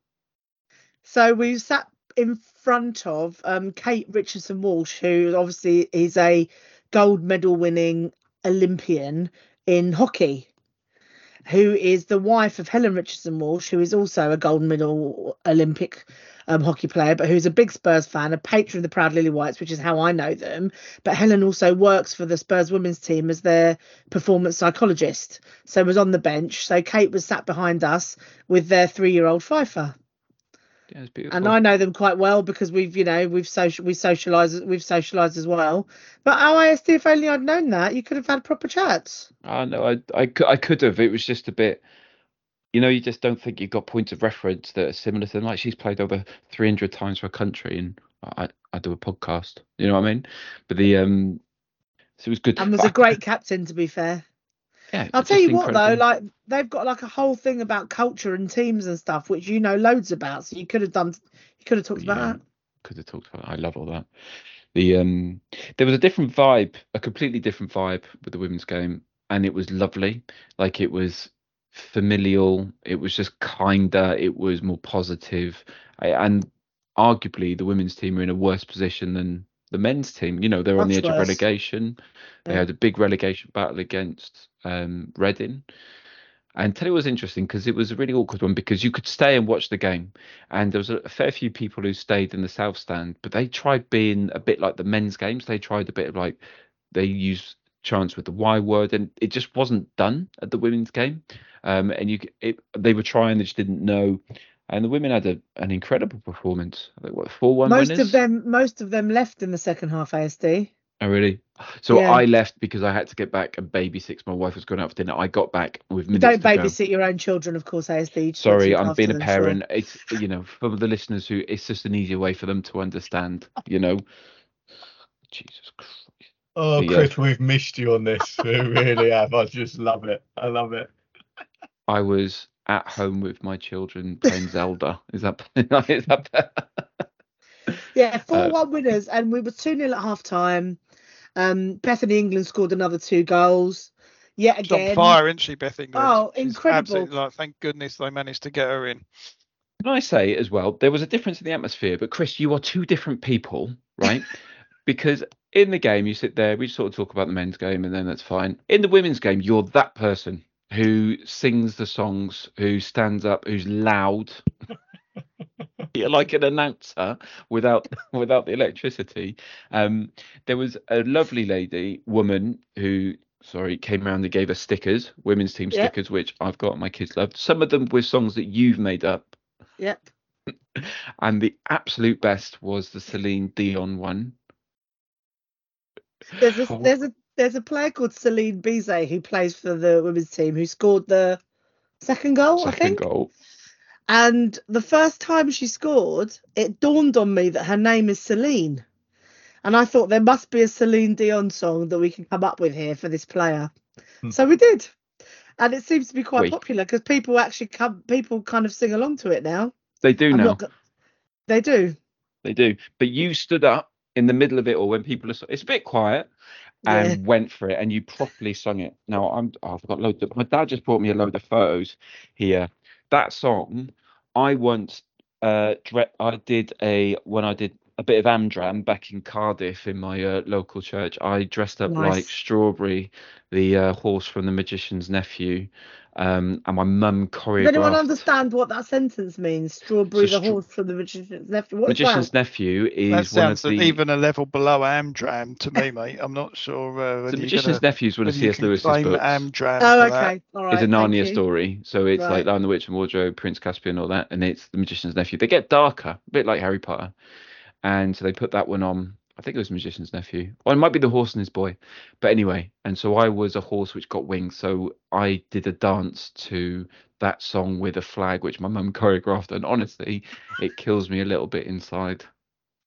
So we sat in front of um, Kate Richardson Walsh, who obviously is a gold medal winning Olympian in hockey, who is the wife of Helen Richardson Walsh, who is also a gold medal Olympic um, hockey player, but who's a big Spurs fan, a patron of the Proud Lily Whites, which is how I know them. But Helen also works for the Spurs women's team as their performance psychologist. So was on the bench. So Kate was sat behind us with their three year old Pfeiffer it's beautiful. and I know them quite well because we've you know we've social we socialize we've socialized as well. But OISD, if only I'd known that, you could have had proper chats. I know. I I could I could have. It was just a bit. You know, you just don't think you've got points of reference that are similar to them. Like she's played over 300 times for a country, and I I do a podcast. You know what I mean? But the um, so it was good. And was But a I- great captain to be fair. Yeah, I'll tell you what incredible. though, like they've got like a whole thing about culture and teams and stuff, which you know loads about. So you could have done you could have talked about that. could have talked about. it. I love all that. The um, there was a different vibe, a completely different vibe with the women's game, and it was lovely. Like it was familial. It was just kinder. It was more positive, I- and arguably the women's team are in a worse position than the men's team. You know, they're on the edge of relegation. They Yeah. had a big relegation battle against um, Reading. And tell you what was interesting because it was a really awkward one because you could stay and watch the game, and there was a, a fair few people who stayed in the south stand, but they tried being a bit like the men's games. They tried a bit of like they used chance with the Y word, and it just wasn't done at the women's game. Um, and you, it, they were trying, they just didn't know. And the women had a, an incredible performance. I think, what four one most winners? of them most of them left in the second half ASD. Oh, really? So Yeah. I left because I had to get back and babysit. 'cause My wife was going out for dinner. I got back with You minutes don't to go. babysit your own children, of course, ASD. Sorry, I'm being a them, sure. parent. It's you know, for the listeners who, it's just an easier way for them to understand. You know, Jesus Christ. Oh, Yeah. Chris, we've missed you on this. We really have. I just love it. I love it. I was at home with my children playing Zelda. Is that is that better? Yeah, four Uh, one winners, and we were two 0 at half time. Um, Bethany England scored another two goals. Yet She's on again, fire, isn't she, Beth England? Oh, She's incredible. Absolutely, like, thank goodness they managed to get her in. Can I say as well, there was a difference in the atmosphere, but Chris, you are two different people, right? because in the game, you sit there, we sort of talk about the men's game, and then that's fine. In the women's game, you're that person who sings the songs, who stands up, who's loud. you're like an announcer without without the electricity. Um, there was a lovely lady, woman who. Sorry, came around and gave us stickers, women's team Yeah. stickers, which I've got. My kids loved. Some of them with songs that you've made up, Yep. and the absolute best was the Celine Dion one. There's a Oh. there's a there's a player called Celine Bizet who plays for the women's team who scored the second goal, I think. goal. And the first time she scored, it dawned on me that her name is Celine. And I thought there must be a Celine Dion song that we can come up with here for this player. Hmm. So we did. And it seems to be quite Oui. popular because people actually come, people kind of sing along to it now. They do I'm now. not they do. They do. But you stood up in the middle of it all when people are. It's a bit quiet. And Yeah. went for it, and you properly sung it. Now I'm. Oh, I've got loads of. My dad just brought me a load of photos here. That song, I once uh, I did a when I did a bit of Amdram back in Cardiff in my uh, local church. I dressed up like Strawberry, the uh, horse from The Magician's Nephew, um, and my mum choreographed. Does anyone understand what that sentence means? Strawberry So the stra- horse from the magician's nephew. What's Magician's that? Nephew That is one of the even a level below Amdram to me, mate. I'm not sure uh, the Magician's gonna, Nephew is one of C.S. can Lewis's claim books. Amdram. Oh, for that. okay. All right. it's a thank Narnia you. story. So it's Right. like Lion the Witch and Wardrobe, Prince Caspian, all that, and it's the Magician's Nephew. They get darker, a bit like Harry Potter, and so they put that one on. I think it was Magician's Nephew, or it might be the Horse and His Boy, but anyway. And so I was a horse which got wings, so I did a dance to that song with a flag, which my mum choreographed, and honestly, it kills me a little bit inside.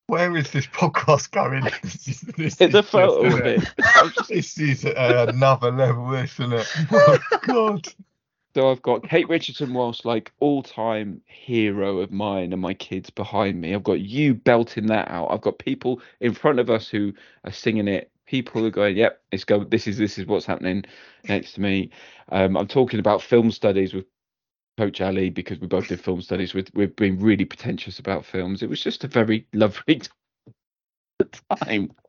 Where is this podcast going? This is, this It's a is photo of it. I'm just- This is uh, another level, isn't it? Oh, God. So I've got Kate Richardson Walsh like all time hero of mine and my kids behind me. I've got you belting that out. I've got people in front of us who are singing it. People are going, Yep, it's go this is this is what's happening next to me. Um, I'm talking about film studies with Coach Ali because we both did film studies with we've been really pretentious about films. It was just a very lovely time.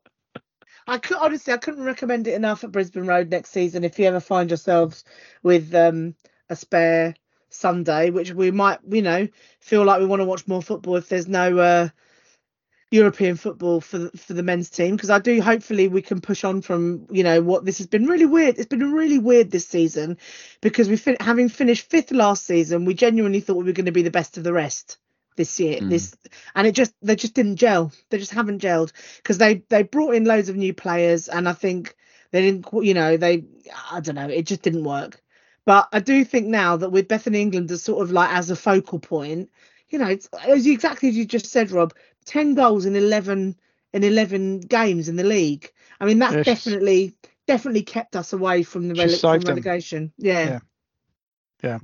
I could honestly, I couldn't recommend it enough at Brisbane Road next season. If you ever find yourselves with um, a spare Sunday, which we might, you know, feel like we want to watch more football if there's no uh, European football for the, for the men's team, because I do. Hopefully, we can push on from you know what this has been really weird. It's been really weird this season because we fin- having finished fifth last season, we genuinely thought we were going to be the best of the rest this year. Mm. This and it just they just didn't gel. They just haven't gelled because they they brought in loads of new players and I think they didn't you know they I don't know it just didn't work. But I do think now that with Bethany England as sort of like as a focal point, you know, it's as you- exactly as you just said, Rob, ten goals in eleven in eleven games in the league. I mean, that's she's- definitely definitely kept us away from the rele- from relegation. Yeah. Yeah. Yeah.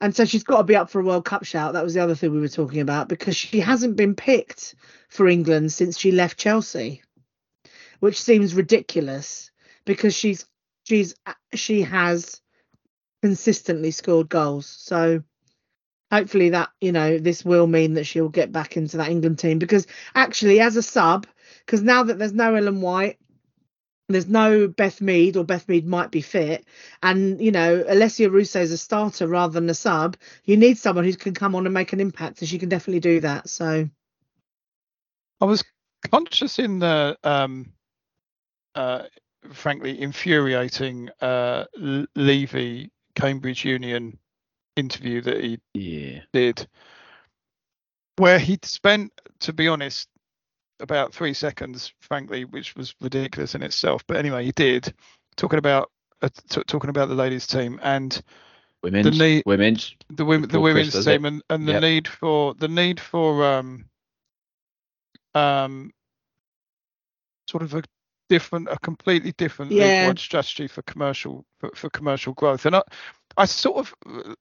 And so she's got to be up for a World Cup shout. That was the other thing we were talking about because she hasn't been picked for England since she left Chelsea, which seems ridiculous because she's she's she has consistently scored goals. So hopefully that you know this will mean that she'll get back into that England team because actually as a sub because now that there's no Ellen White there's no Beth Mead or Beth Mead might be fit and you know Alessia Russo's a starter rather than a sub you need someone who can come on and make an impact and she can definitely do that so I was conscious in the um, uh, frankly infuriating uh, Levy Cambridge Union interview that he Yeah. did, where he'd spent, to be honest, about three seconds, frankly, which was ridiculous in itself. But anyway, he did talking about uh, t- talking about the ladies' team and Women's need- women's the women, the Before Chris women's team and, and the Yep. need for the need for um um sort of a different a completely different Yeah. strategy for commercial for, for commercial growth. And I, I sort of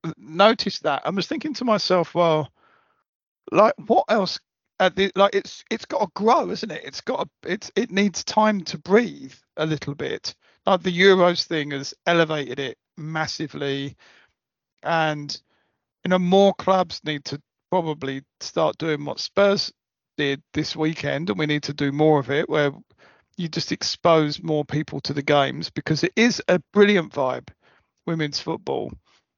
uh, noticed that I was thinking to myself well like what else at the, like it's it's got to grow isn't it? It's got to, it's it needs time to breathe a little bit. Like the euros thing has elevated it massively. And you know more clubs need to probably start doing what Spurs did this weekend, and we need to do more of it, where you just expose more people to the games because it is a brilliant vibe, women's football,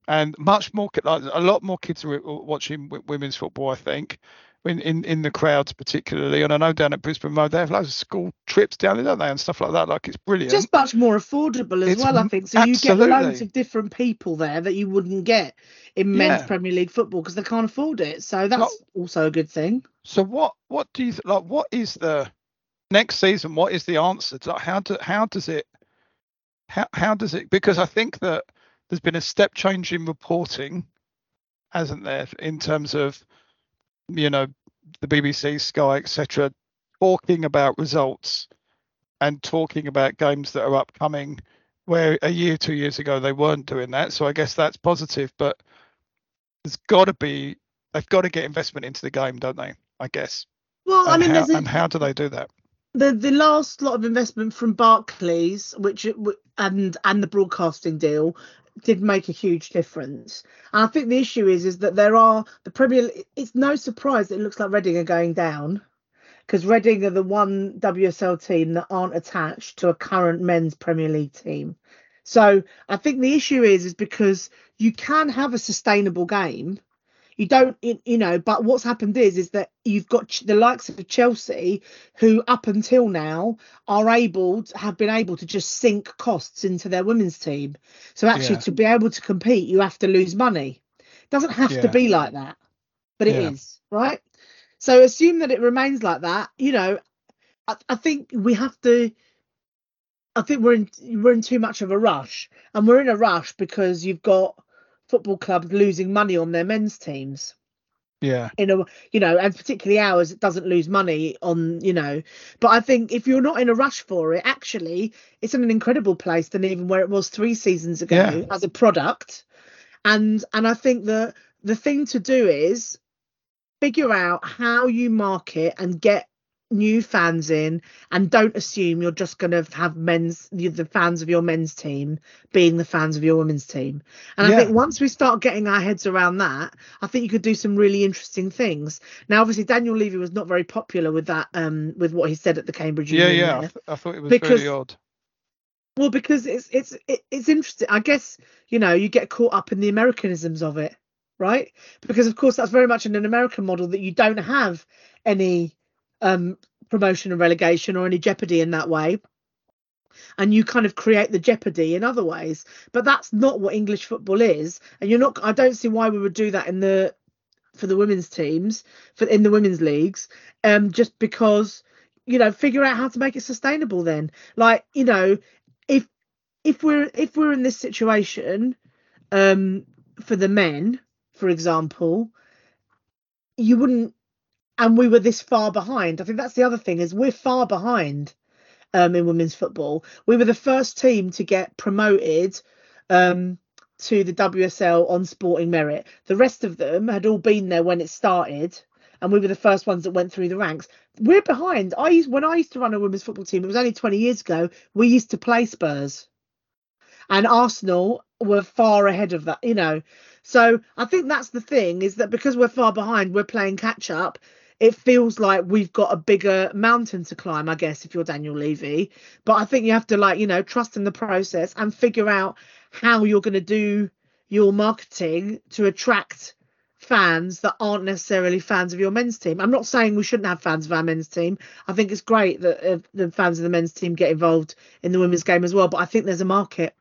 and much more like a lot more kids are watching women's football. I think. In, in, in the crowds particularly and I know down at Brisbane Road they have loads of school trips down there don't they and stuff like that like it's brilliant just much more affordable as It's well I think so you get loads absolutely. of different people there that you wouldn't get in men's Yeah. premier league football because they can't afford it so that's also a good thing So what what do you th- like? What is the next season? What is the answer? To, how do how does it how how does it? Because I think that there's been a step change in reporting, hasn't there, in terms of you know the BBC, Sky, etc., talking about results and talking about games that are upcoming. Where a year, two years ago they weren't doing that. So I guess that's positive, but there's got to be they've got to get investment into the game, don't they? I guess. well i mean how, a, and how do they do that? The the last lot of investment from Barclays, which and and the broadcasting deal, did make a huge difference. And I think the issue is is that there are the Premier. It's no surprise that it looks like Reading are going down because Reading are the one WSL team that aren't attached to a current men's Premier League team. So I think the issue is is because you can have a sustainable game. You don't, you know, but what's happened is is that you've got the likes of Chelsea, who up until now are able to, have been able to just sink costs into their women's team. So actually, Yeah. to be able to compete, you have to lose money. It doesn't have to be like that, but it Yeah. is right. So assume that it remains like that. You know, I, I think we have to. I think we're in we're in too much of a rush, and we're in a rush because you've got football clubs losing money on their men's teams. Yeah. In a you know, and particularly ours, it doesn't lose money on you know. But I think if you're not in a rush for it, actually, it's in an incredible place than even where it was three seasons ago Yeah. as a product. And and I think that the thing to do is figure out how you market and get new fans in and don't assume you're just going to have men's the fans of your men's team being the fans of your women's team and i think once we start getting our heads around that i think you could do some really interesting things now obviously daniel levy was not very popular with that um with what he said at the cambridge Yeah. Union Yeah. I, th- I thought it was Because- really odd. Well, because it's it's it's interesting. I guess you know you get caught up in the Americanisms of it, right? Because of course that's very much in an American model that you don't have any um promotion and relegation or any jeopardy in that way. And you kind of create the jeopardy in other ways, but that's not what English football is. And you're not. I don't see why we would do that in the for the women's teams for in the women's leagues, um, just because you know figure out how to make it sustainable. Then, like you know, if if we're if we're in this situation um for the men for example you wouldn't and we were this far behind. I think that's the other thing is we're far behind um in women's football. We were the first team to get promoted um to the WSL on sporting merit. The rest of them had all been there when it started and we were the first ones that went through the ranks. We're behind. I used when i used to run a women's football team it was only 20 years ago we used to play spurs. And Arsenal were far ahead of that, you know. So I think that's the thing is that because we're far behind, we're playing catch up. It feels like we've got a bigger mountain to climb, I guess, if you're Daniel Levy. But I think you have to like, you know, trust in the process and figure out how you're going to do your marketing to attract fans that aren't necessarily fans of your men's team. I'm not saying we shouldn't have fans of our men's team. I think it's great that uh, the fans of the men's team get involved in the women's game as well. But I think there's a market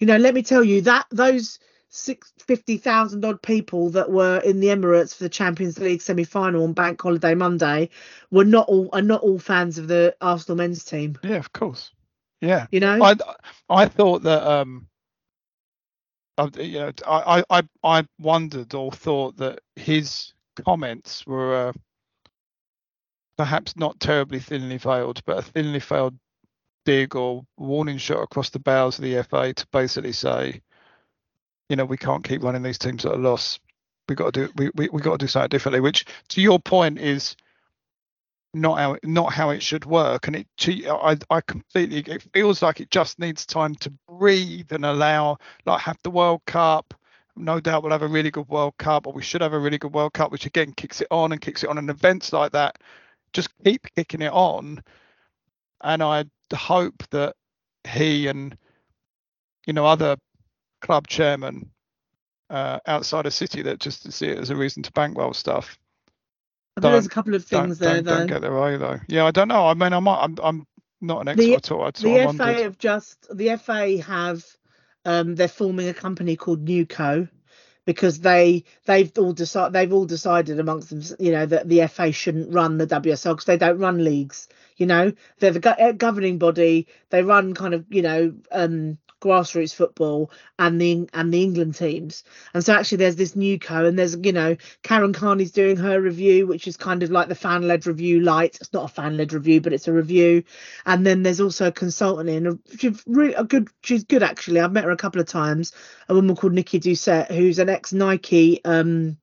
you know, let me tell you that those six fifty thousand odd people that were in the Emirates for the Champions League semi final on Bank Holiday Monday were not all are not all fans of the Arsenal men's team. Yeah. Of course. Yeah. You know, I I thought that um I, you know I, I I I wondered or thought that his comments were uh, perhaps not terribly thinly veiled, but a thinly veiled dig or warning shot across the bows of the FA to basically say, you know, we can't keep running these teams at a loss. We got to do we we, we got to do something differently. Which, to your point, is not how not how it should work and it to- I, I completely it feels like it just needs time to breathe and allow like have the world cup no doubt we'll have a really good world cup or we should have a really good world cup which again kicks it on and kicks it on and events like that just keep kicking it on and i hope that he and you know other club chairman uh, outside of city that just see it as a reason to bankroll stuff there's a couple of things there don't, though. don't get their way though. Yeah, I don't know. I mean, I might. I'm. I'm not an expert The- at all. The I FA wondered. have just the FA have um they're forming a company called Newco because they they've all decided they've all decided amongst them you know that the FA shouldn't run the WSL because they don't run leagues you know they're the go- governing body they run kind of you know um grassroots football and the and the England teams. And so actually there's this new co and there's you know Karen Carney's doing her review which is kind of like the fan led review light. It's not a fan led review but it's a review. And then there's also a consultant in a, she's really a good she's good actually. I've met her a couple of times. A woman called nikki doucet who's an ex nike um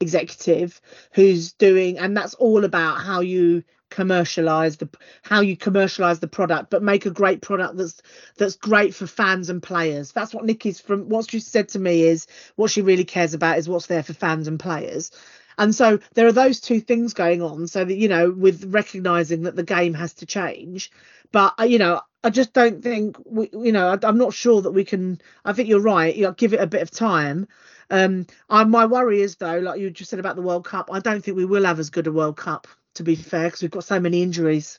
executive who's doing and that's all about how you commercialize the how you commercialize the product, but make a great product that's that's great for fans and players. That's what Nikki's from what she said to me is what she really cares about is what's there for fans and players. And so there are those two things going on. So that you know, with recognizing that the game has to change, but uh, you know, I just don't think we, you know, I, am not sure that we can. I think you're right. You know, give it a bit of time. Um, I, my worry is though, like you just said about the World Cup, I don't think we will have as good a World Cup to be fair, because we've got so many injuries.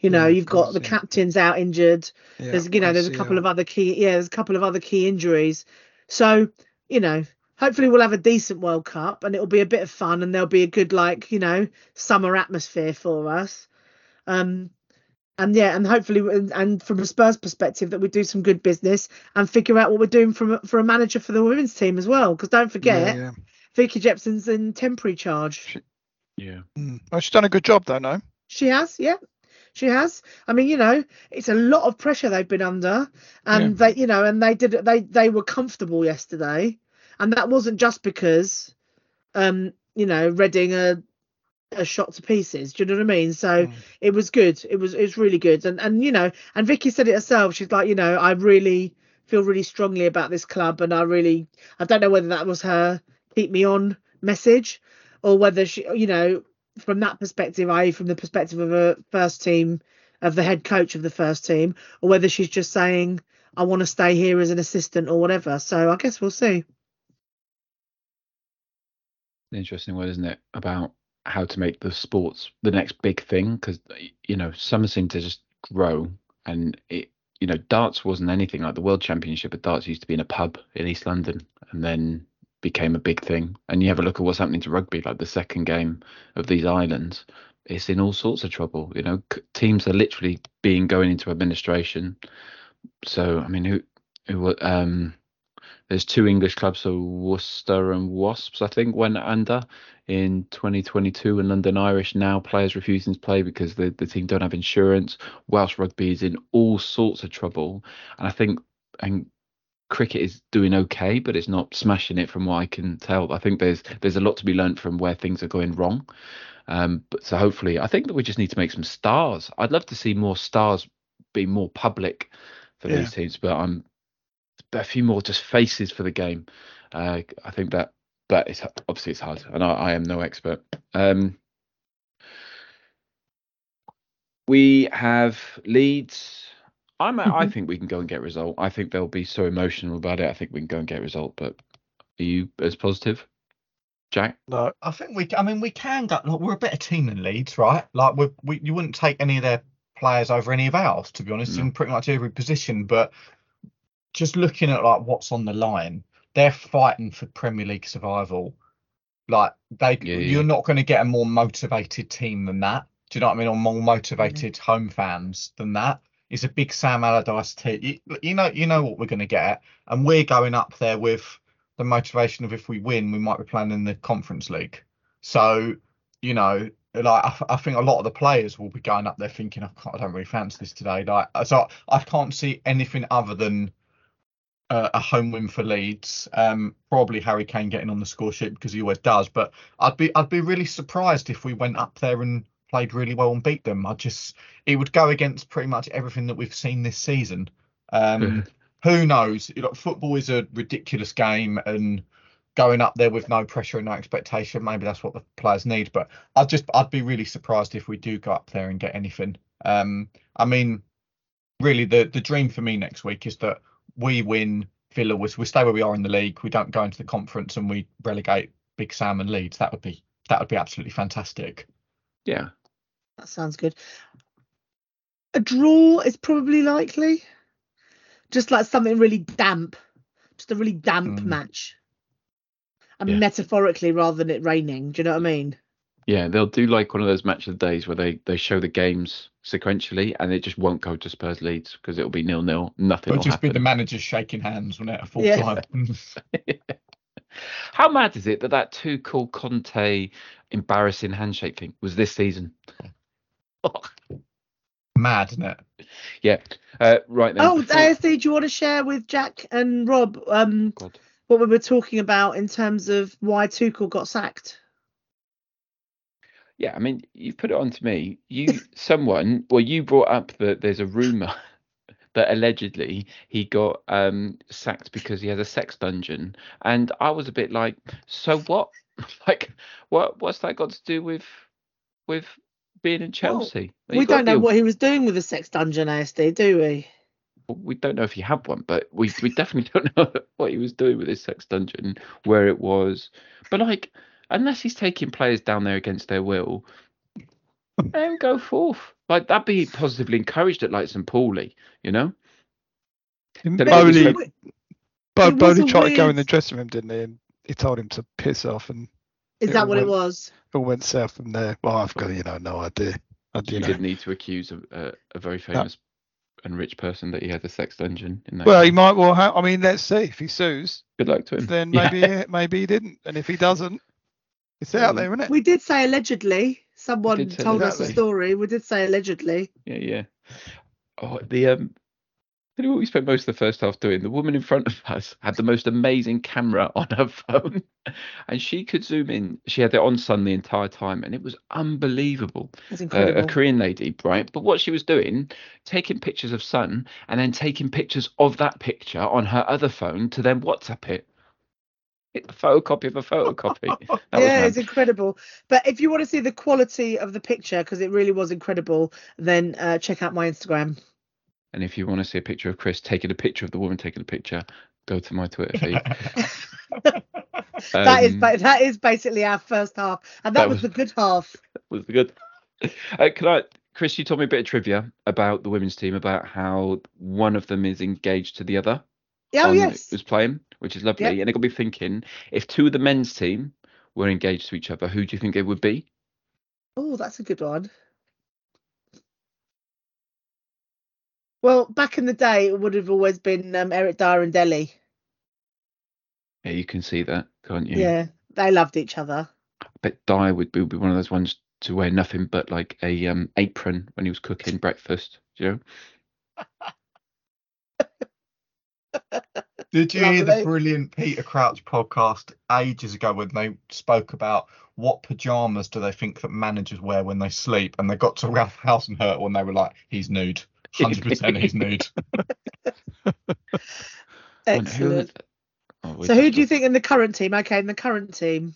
You know, Yeah, you've got the yeah. captains out injured. Yeah, there's you know, there's a couple of other key yeah, there's a couple of other key injuries. So, you know, hopefully we'll have a decent World Cup and it'll be a bit of fun and there'll be a good like, you know, summer atmosphere for us. Um and yeah, and hopefully, and- and from a Spurs perspective, that we do some good business and figure out what we're doing from for a manager for the women's team as well. Because don't forget. Vicky Jepson's in temporary charge. Yeah. Mm. Oh, she's done a good job though, no? She has, yeah, she has. I mean, you know, it's a lot of pressure they've been under, and they, you know, and they did, they they were comfortable yesterday, and that wasn't just because, um, you know, Reading are a shot to pieces. Do you know what I mean? So Mm. it was good. It was it was really good, and and you know, and Vicky said it herself. She's like, you know, I really feel really strongly about this club, and I really, I don't know whether that was her keep me on message, or whether she, you know, from that perspective, i.e., from the perspective of a first team, of the head coach of the first team, or whether she's just saying, I want to stay here as an assistant or whatever. So I guess we'll see. interesting one, isn't it? About how to make the sports the next big thing because you know some seem to just grow and it you know darts wasn't anything like the world championship but darts used to be in a pub in east london and then became a big thing. And you have a look at what's happening to rugby like the second game of these islands it's in all sorts of trouble you know? Teams are literally being going into administration. So i mean who who um there's two English clubs, so Worcester and Wasps, I think, went under in 2022, and London Irish now players refusing to play because the, the team don't have insurance. Welsh rugby is in all sorts of trouble, and I think and cricket is doing okay, but it's not smashing it from what I can tell. I think there's there's a lot to be learned from where things are going wrong. Um, but so hopefully, I think that we just need to make some stars. I'd love to see more stars be more public for Yeah. these teams, but I'm a few more just faces for the game. Uh, I think that, but it's obviously it's hard, and I, I am no expert. Um, we have Leeds. I'm. I Mhm. think we can go and get a result. I think they'll be so emotional about it. I think we can go and get a result. But are you as positive, Jack? No. I think we. I mean, we can go. Look, we're a better team than Leeds, right? Like we, we, you wouldn't take any of their players over any of ours, to be honest, No. in pretty much every position. But just looking at like what's on the line, they're fighting for Premier League survival. Like they, Yeah, you're yeah. not going to get a more motivated team than that. Do you know what I mean? Or more motivated home fans than that. It's a big Sam Allardyce team. You, you know, you know what we're going to get, and we're going up there with the motivation of if we win, we might be playing in the Conference League. So, you know, like I, I think a lot of the players will be going up there thinking, I, I don't really fancy this today. Like, so I can't see anything other than uh, a home win for Leeds. Um, probably Harry Kane getting on the score sheet because he always does. But I'd be I'd be really surprised if we went up there and played really well and beat them. I just it would go against pretty much everything that we've seen this season. Um, who knows? You know, football is a ridiculous game, and going up there with no pressure and no expectation, maybe that's what the players need. But I'd just I'd be really surprised if we do go up there and get anything. Um, I mean, really, the the dream for me next week is that we win. Villa, we, we stay where we are in the league. We don't go into the conference and we relegate Big Sam and Leeds. That would be that would be absolutely fantastic. Yeah. That sounds good. A draw is probably likely. Just like something really damp. Just a really damp Mm. match. I mean, Yeah. metaphorically rather than it raining. Do you know what I mean? Yeah, they'll do like one of those match of the days where they, they show the games sequentially and it just won't go to Spurs Leeds because it'll be nil nil. Nothing It'll will just be the managers shaking hands when it a full Yeah. time. How mad is it that that too cool Conte embarrassing handshake thing was this season? Mad, isn't it? yeah. Uh, right then. Oh, before- ASD, do you want to share with Jack and Rob um God. what we were talking about in terms of why Tuchel got sacked? Yeah, I mean, you've put it on to me. You, someone, well, you brought up that there's a rumor that allegedly he got um, sacked because he has a sex dungeon, and I was a bit like, so what? like, what? What's that got to do with with being in Chelsea? we don't know the- what he was doing with the sex dungeon, ASD, do we? we don't know if he had one, but we we definitely don't know what he was doing with his sex dungeon, where it was. But like, unless he's taking players down there against their will, let him go forth. Like that'd be positively encouraged at like St. Pauli, you know. Don't But know Boehly, a Boehly- Bo, it was tried to go in the dressing room, didn't he? And he told him to piss off, and Is that what it went- was? all went south from there. Well, I've got you know no idea. I, You you know. did need to accuse a, a, a very famous and rich person that he had a sex dungeon in that. Well, he might well. Ha- I mean, let's see if he sues. Good luck to him. Then Yeah. maybe maybe he didn't, and if he doesn't, it's out Um, there, isn't it? We did say allegedly. Someone did say told us a story. We did say allegedly. Yeah, yeah. Oh, the um. Tell you what we spent most of the first half doing. The woman in front of us had the most amazing camera on her phone, and she could zoom in. She had it on Son the entire time, and it was unbelievable. It's Uh, incredible. a Korean lady, right? But what she was doing, taking pictures of Son, and then taking pictures of that picture on her other phone to then WhatsApp it. It- A photocopy of a photocopy. That was yeah, it's incredible. But if you want to see the quality of the picture, because it really was incredible, then uh, check out my Instagram. And if you want to see a picture of Chris taking a picture of the woman taking a picture, go to my Twitter feed. that is Um, ba- that is basically our first half, and that, that was, was- the good half. was the good. Uh, can I, Chris? You told me a bit of trivia about the women's team, about how one of them is engaged to the other. Oh on yes, was playing, which is lovely. Yep. And it got me thinking: if two of the men's team were engaged to each other, who do you think it would be? oh that's a good one. Well, back in the day, it would have always been um, Eric Dier and Dele. Yeah, you can see that, can't you? Yeah, they loved each other. I bet Dyer would be, would be one of those ones to wear nothing but like a um, apron when he was cooking breakfast. Do you know? Did you hear the Lovely. brilliant Peter Crouch podcast ages ago when they spoke about what pajamas do they think that managers wear when they sleep? And they got to Ralph Hasenhüttl when they were like, he's nude. 100% he's nude. And who Excellent. Oh, So who do you think in the current team? Okay, in the current team.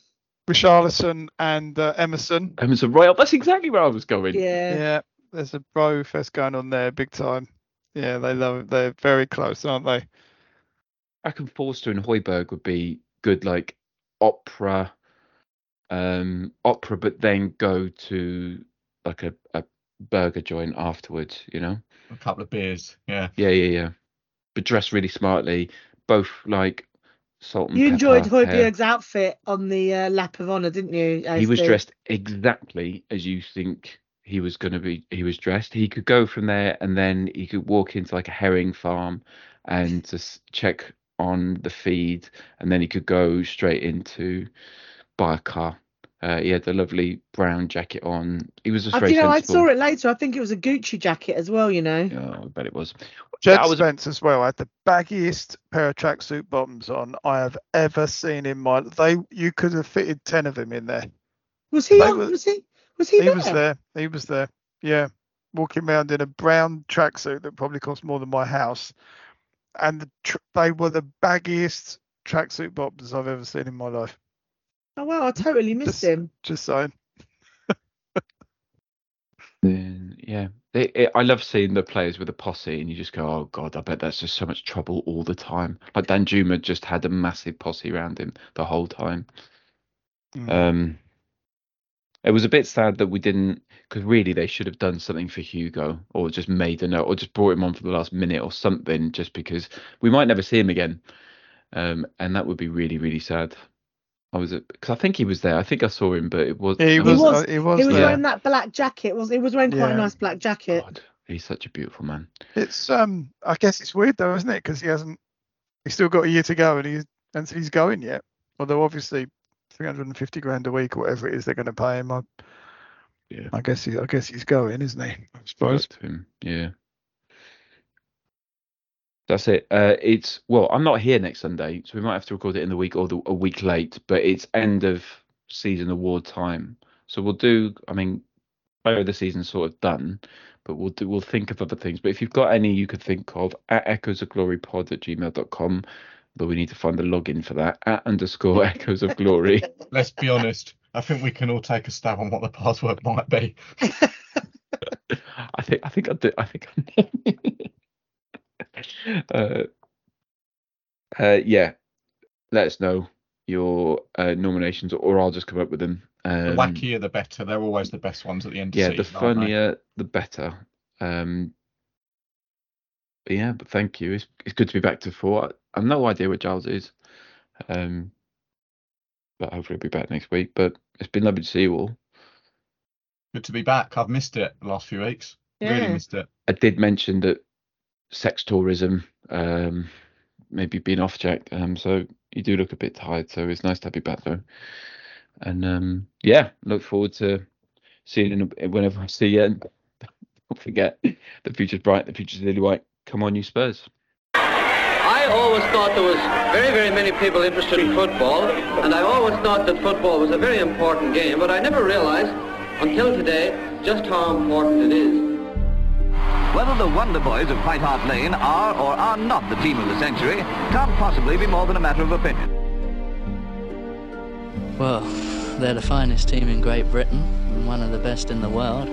Richarlison and uh, Emerson. Emerson Royal. That's exactly where I was going. Yeah. Yeah, there's a bro fest going on there, big time. Yeah, they love it. They're very close, aren't they? I reckon Forster and Højbjerg would be good, like opera, um, opera, but then go to like a, a burger joint afterwards. You know? A couple of beers. Yeah. Yeah, yeah, yeah. But dressed really smartly, both like salt and You enjoyed pepper hair. Højbjerg's outfit on the uh, lap of honour, didn't you? He was ASD? dressed exactly as you think he was going to be. He was dressed. He could go from there, and then he could walk into like a herring farm and just check on the feed, and then he could go straight into buy a car. Uh, he had a lovely brown jacket on. He was just I, very you know, I saw it later. I think it was a Gucci jacket as well. You know. Oh, I bet it was. Jed That was- Spence as well had the baggiest pair of tracksuit bottoms on I have ever seen in my. They you could have fitted ten of them in there. Was he? On, were- was he? Was he, He there? was there. He was there. Yeah, walking around in a brown tracksuit that probably cost more than my house, and the tr- they were the baggiest tracksuit bottoms I've ever seen in my life. Oh wow! I totally missed Just- him. Just saying. Then yeah, it, it, I love seeing the players with a posse, and you just go, "Oh God, I bet that's just so much trouble all the time." Like Danjuma just had a massive posse around him the whole time. Mm. Um, it was a bit sad that we didn't, because really they should have done something for Hugo, or just made a note, or just brought him on for the last minute or something, just because we might never see him again, um, and that would be really, really sad. I was, because I think he was there. I think I saw him, but it was. he I was. was- uh, he was. He was there. wearing that black jacket. Was he was wearing quite a nice black jacket? God, he's such a beautiful man. It's um. I guess it's weird though, isn't it? Because he hasn't. He's still got a year to go, and he's and he's going yet. Although obviously, three hundred and fifty grand a week or whatever it is they're going to pay him. I, Yeah. I guess he. I guess he's going, isn't he? I Good suppose. luck to him. Yeah. That's it. Uh, it's well, I'm not here next Sunday, so we might have to record it in the week or the, a week late. But it's end of season award time, So we'll do. I mean, player of the season sort of done, but we'll do. We'll think of other things. But if you've got any, you could think of at echoes of glory pod at gmail.com. But we need to find the login for that at underscore echoes of glory. Let's be honest. I think we can all take a stab on what the password might be. I think I think I do. I think. I uh, uh, yeah. Let us know your uh, nominations, or I'll just come up with them. Um, The wackier, the better. They're always the best ones at the end. yeah, of the season, aren't funnier, the better. Um, yeah, but thank you. It's it's good to be back to four. I've no idea where Giles is. Um, but hopefully he'll be back next week. But it's been lovely to see you all. Good to be back. I've missed it the last few weeks. Really missed it. I did mention that sex tourism, um, maybe being off Jack. Um, so you do look a bit tired. So it's nice to have you back though. And um, yeah, look forward to seeing you in whenever I see you. And don't forget, the future's bright. The future's lily white. Come on, you Spurs. I always thought there was very, very many people interested in football, and I always thought that football was a very important game, but I never realized until today just how important it is. Whether the Wonder Boys of White Hart Lane are or are not the team of the century can't possibly be more than a matter of opinion. Well, they're the finest team in Great Britain and one of the best in the world.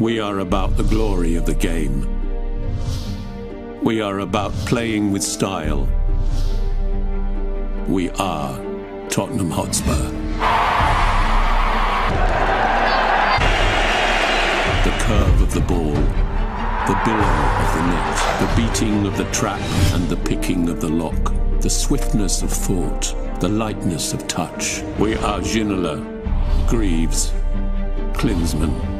We are about the glory of the game. We are about playing with style. We are Tottenham Hotspur. The curve of the ball, the billow of the net, the beating of the trap and the picking of the lock, the swiftness of thought, the lightness of touch. We are Ginola, Greaves, Klinsmann,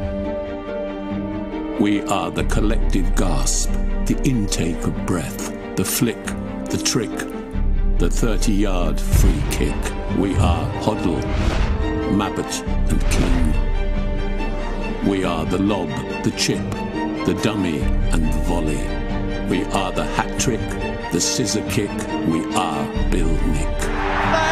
we are the collective gasp, the intake of breath, the flick, the trick, the 30 yard free kick. We are Hoddle, Mabbutt, and King. We are the lob, the chip, the dummy, and the volley. We are the hat trick, the scissor kick. We are Bill Nick.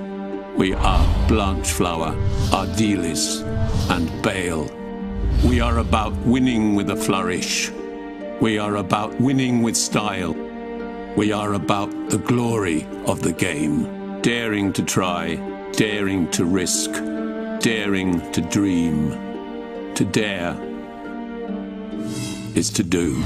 We are Blanchflower, Ardiles, and Bale. We are about winning with a flourish. We are about winning with style. We are about the glory of the game. Daring to try, daring to risk, daring to dream. To dare is to do.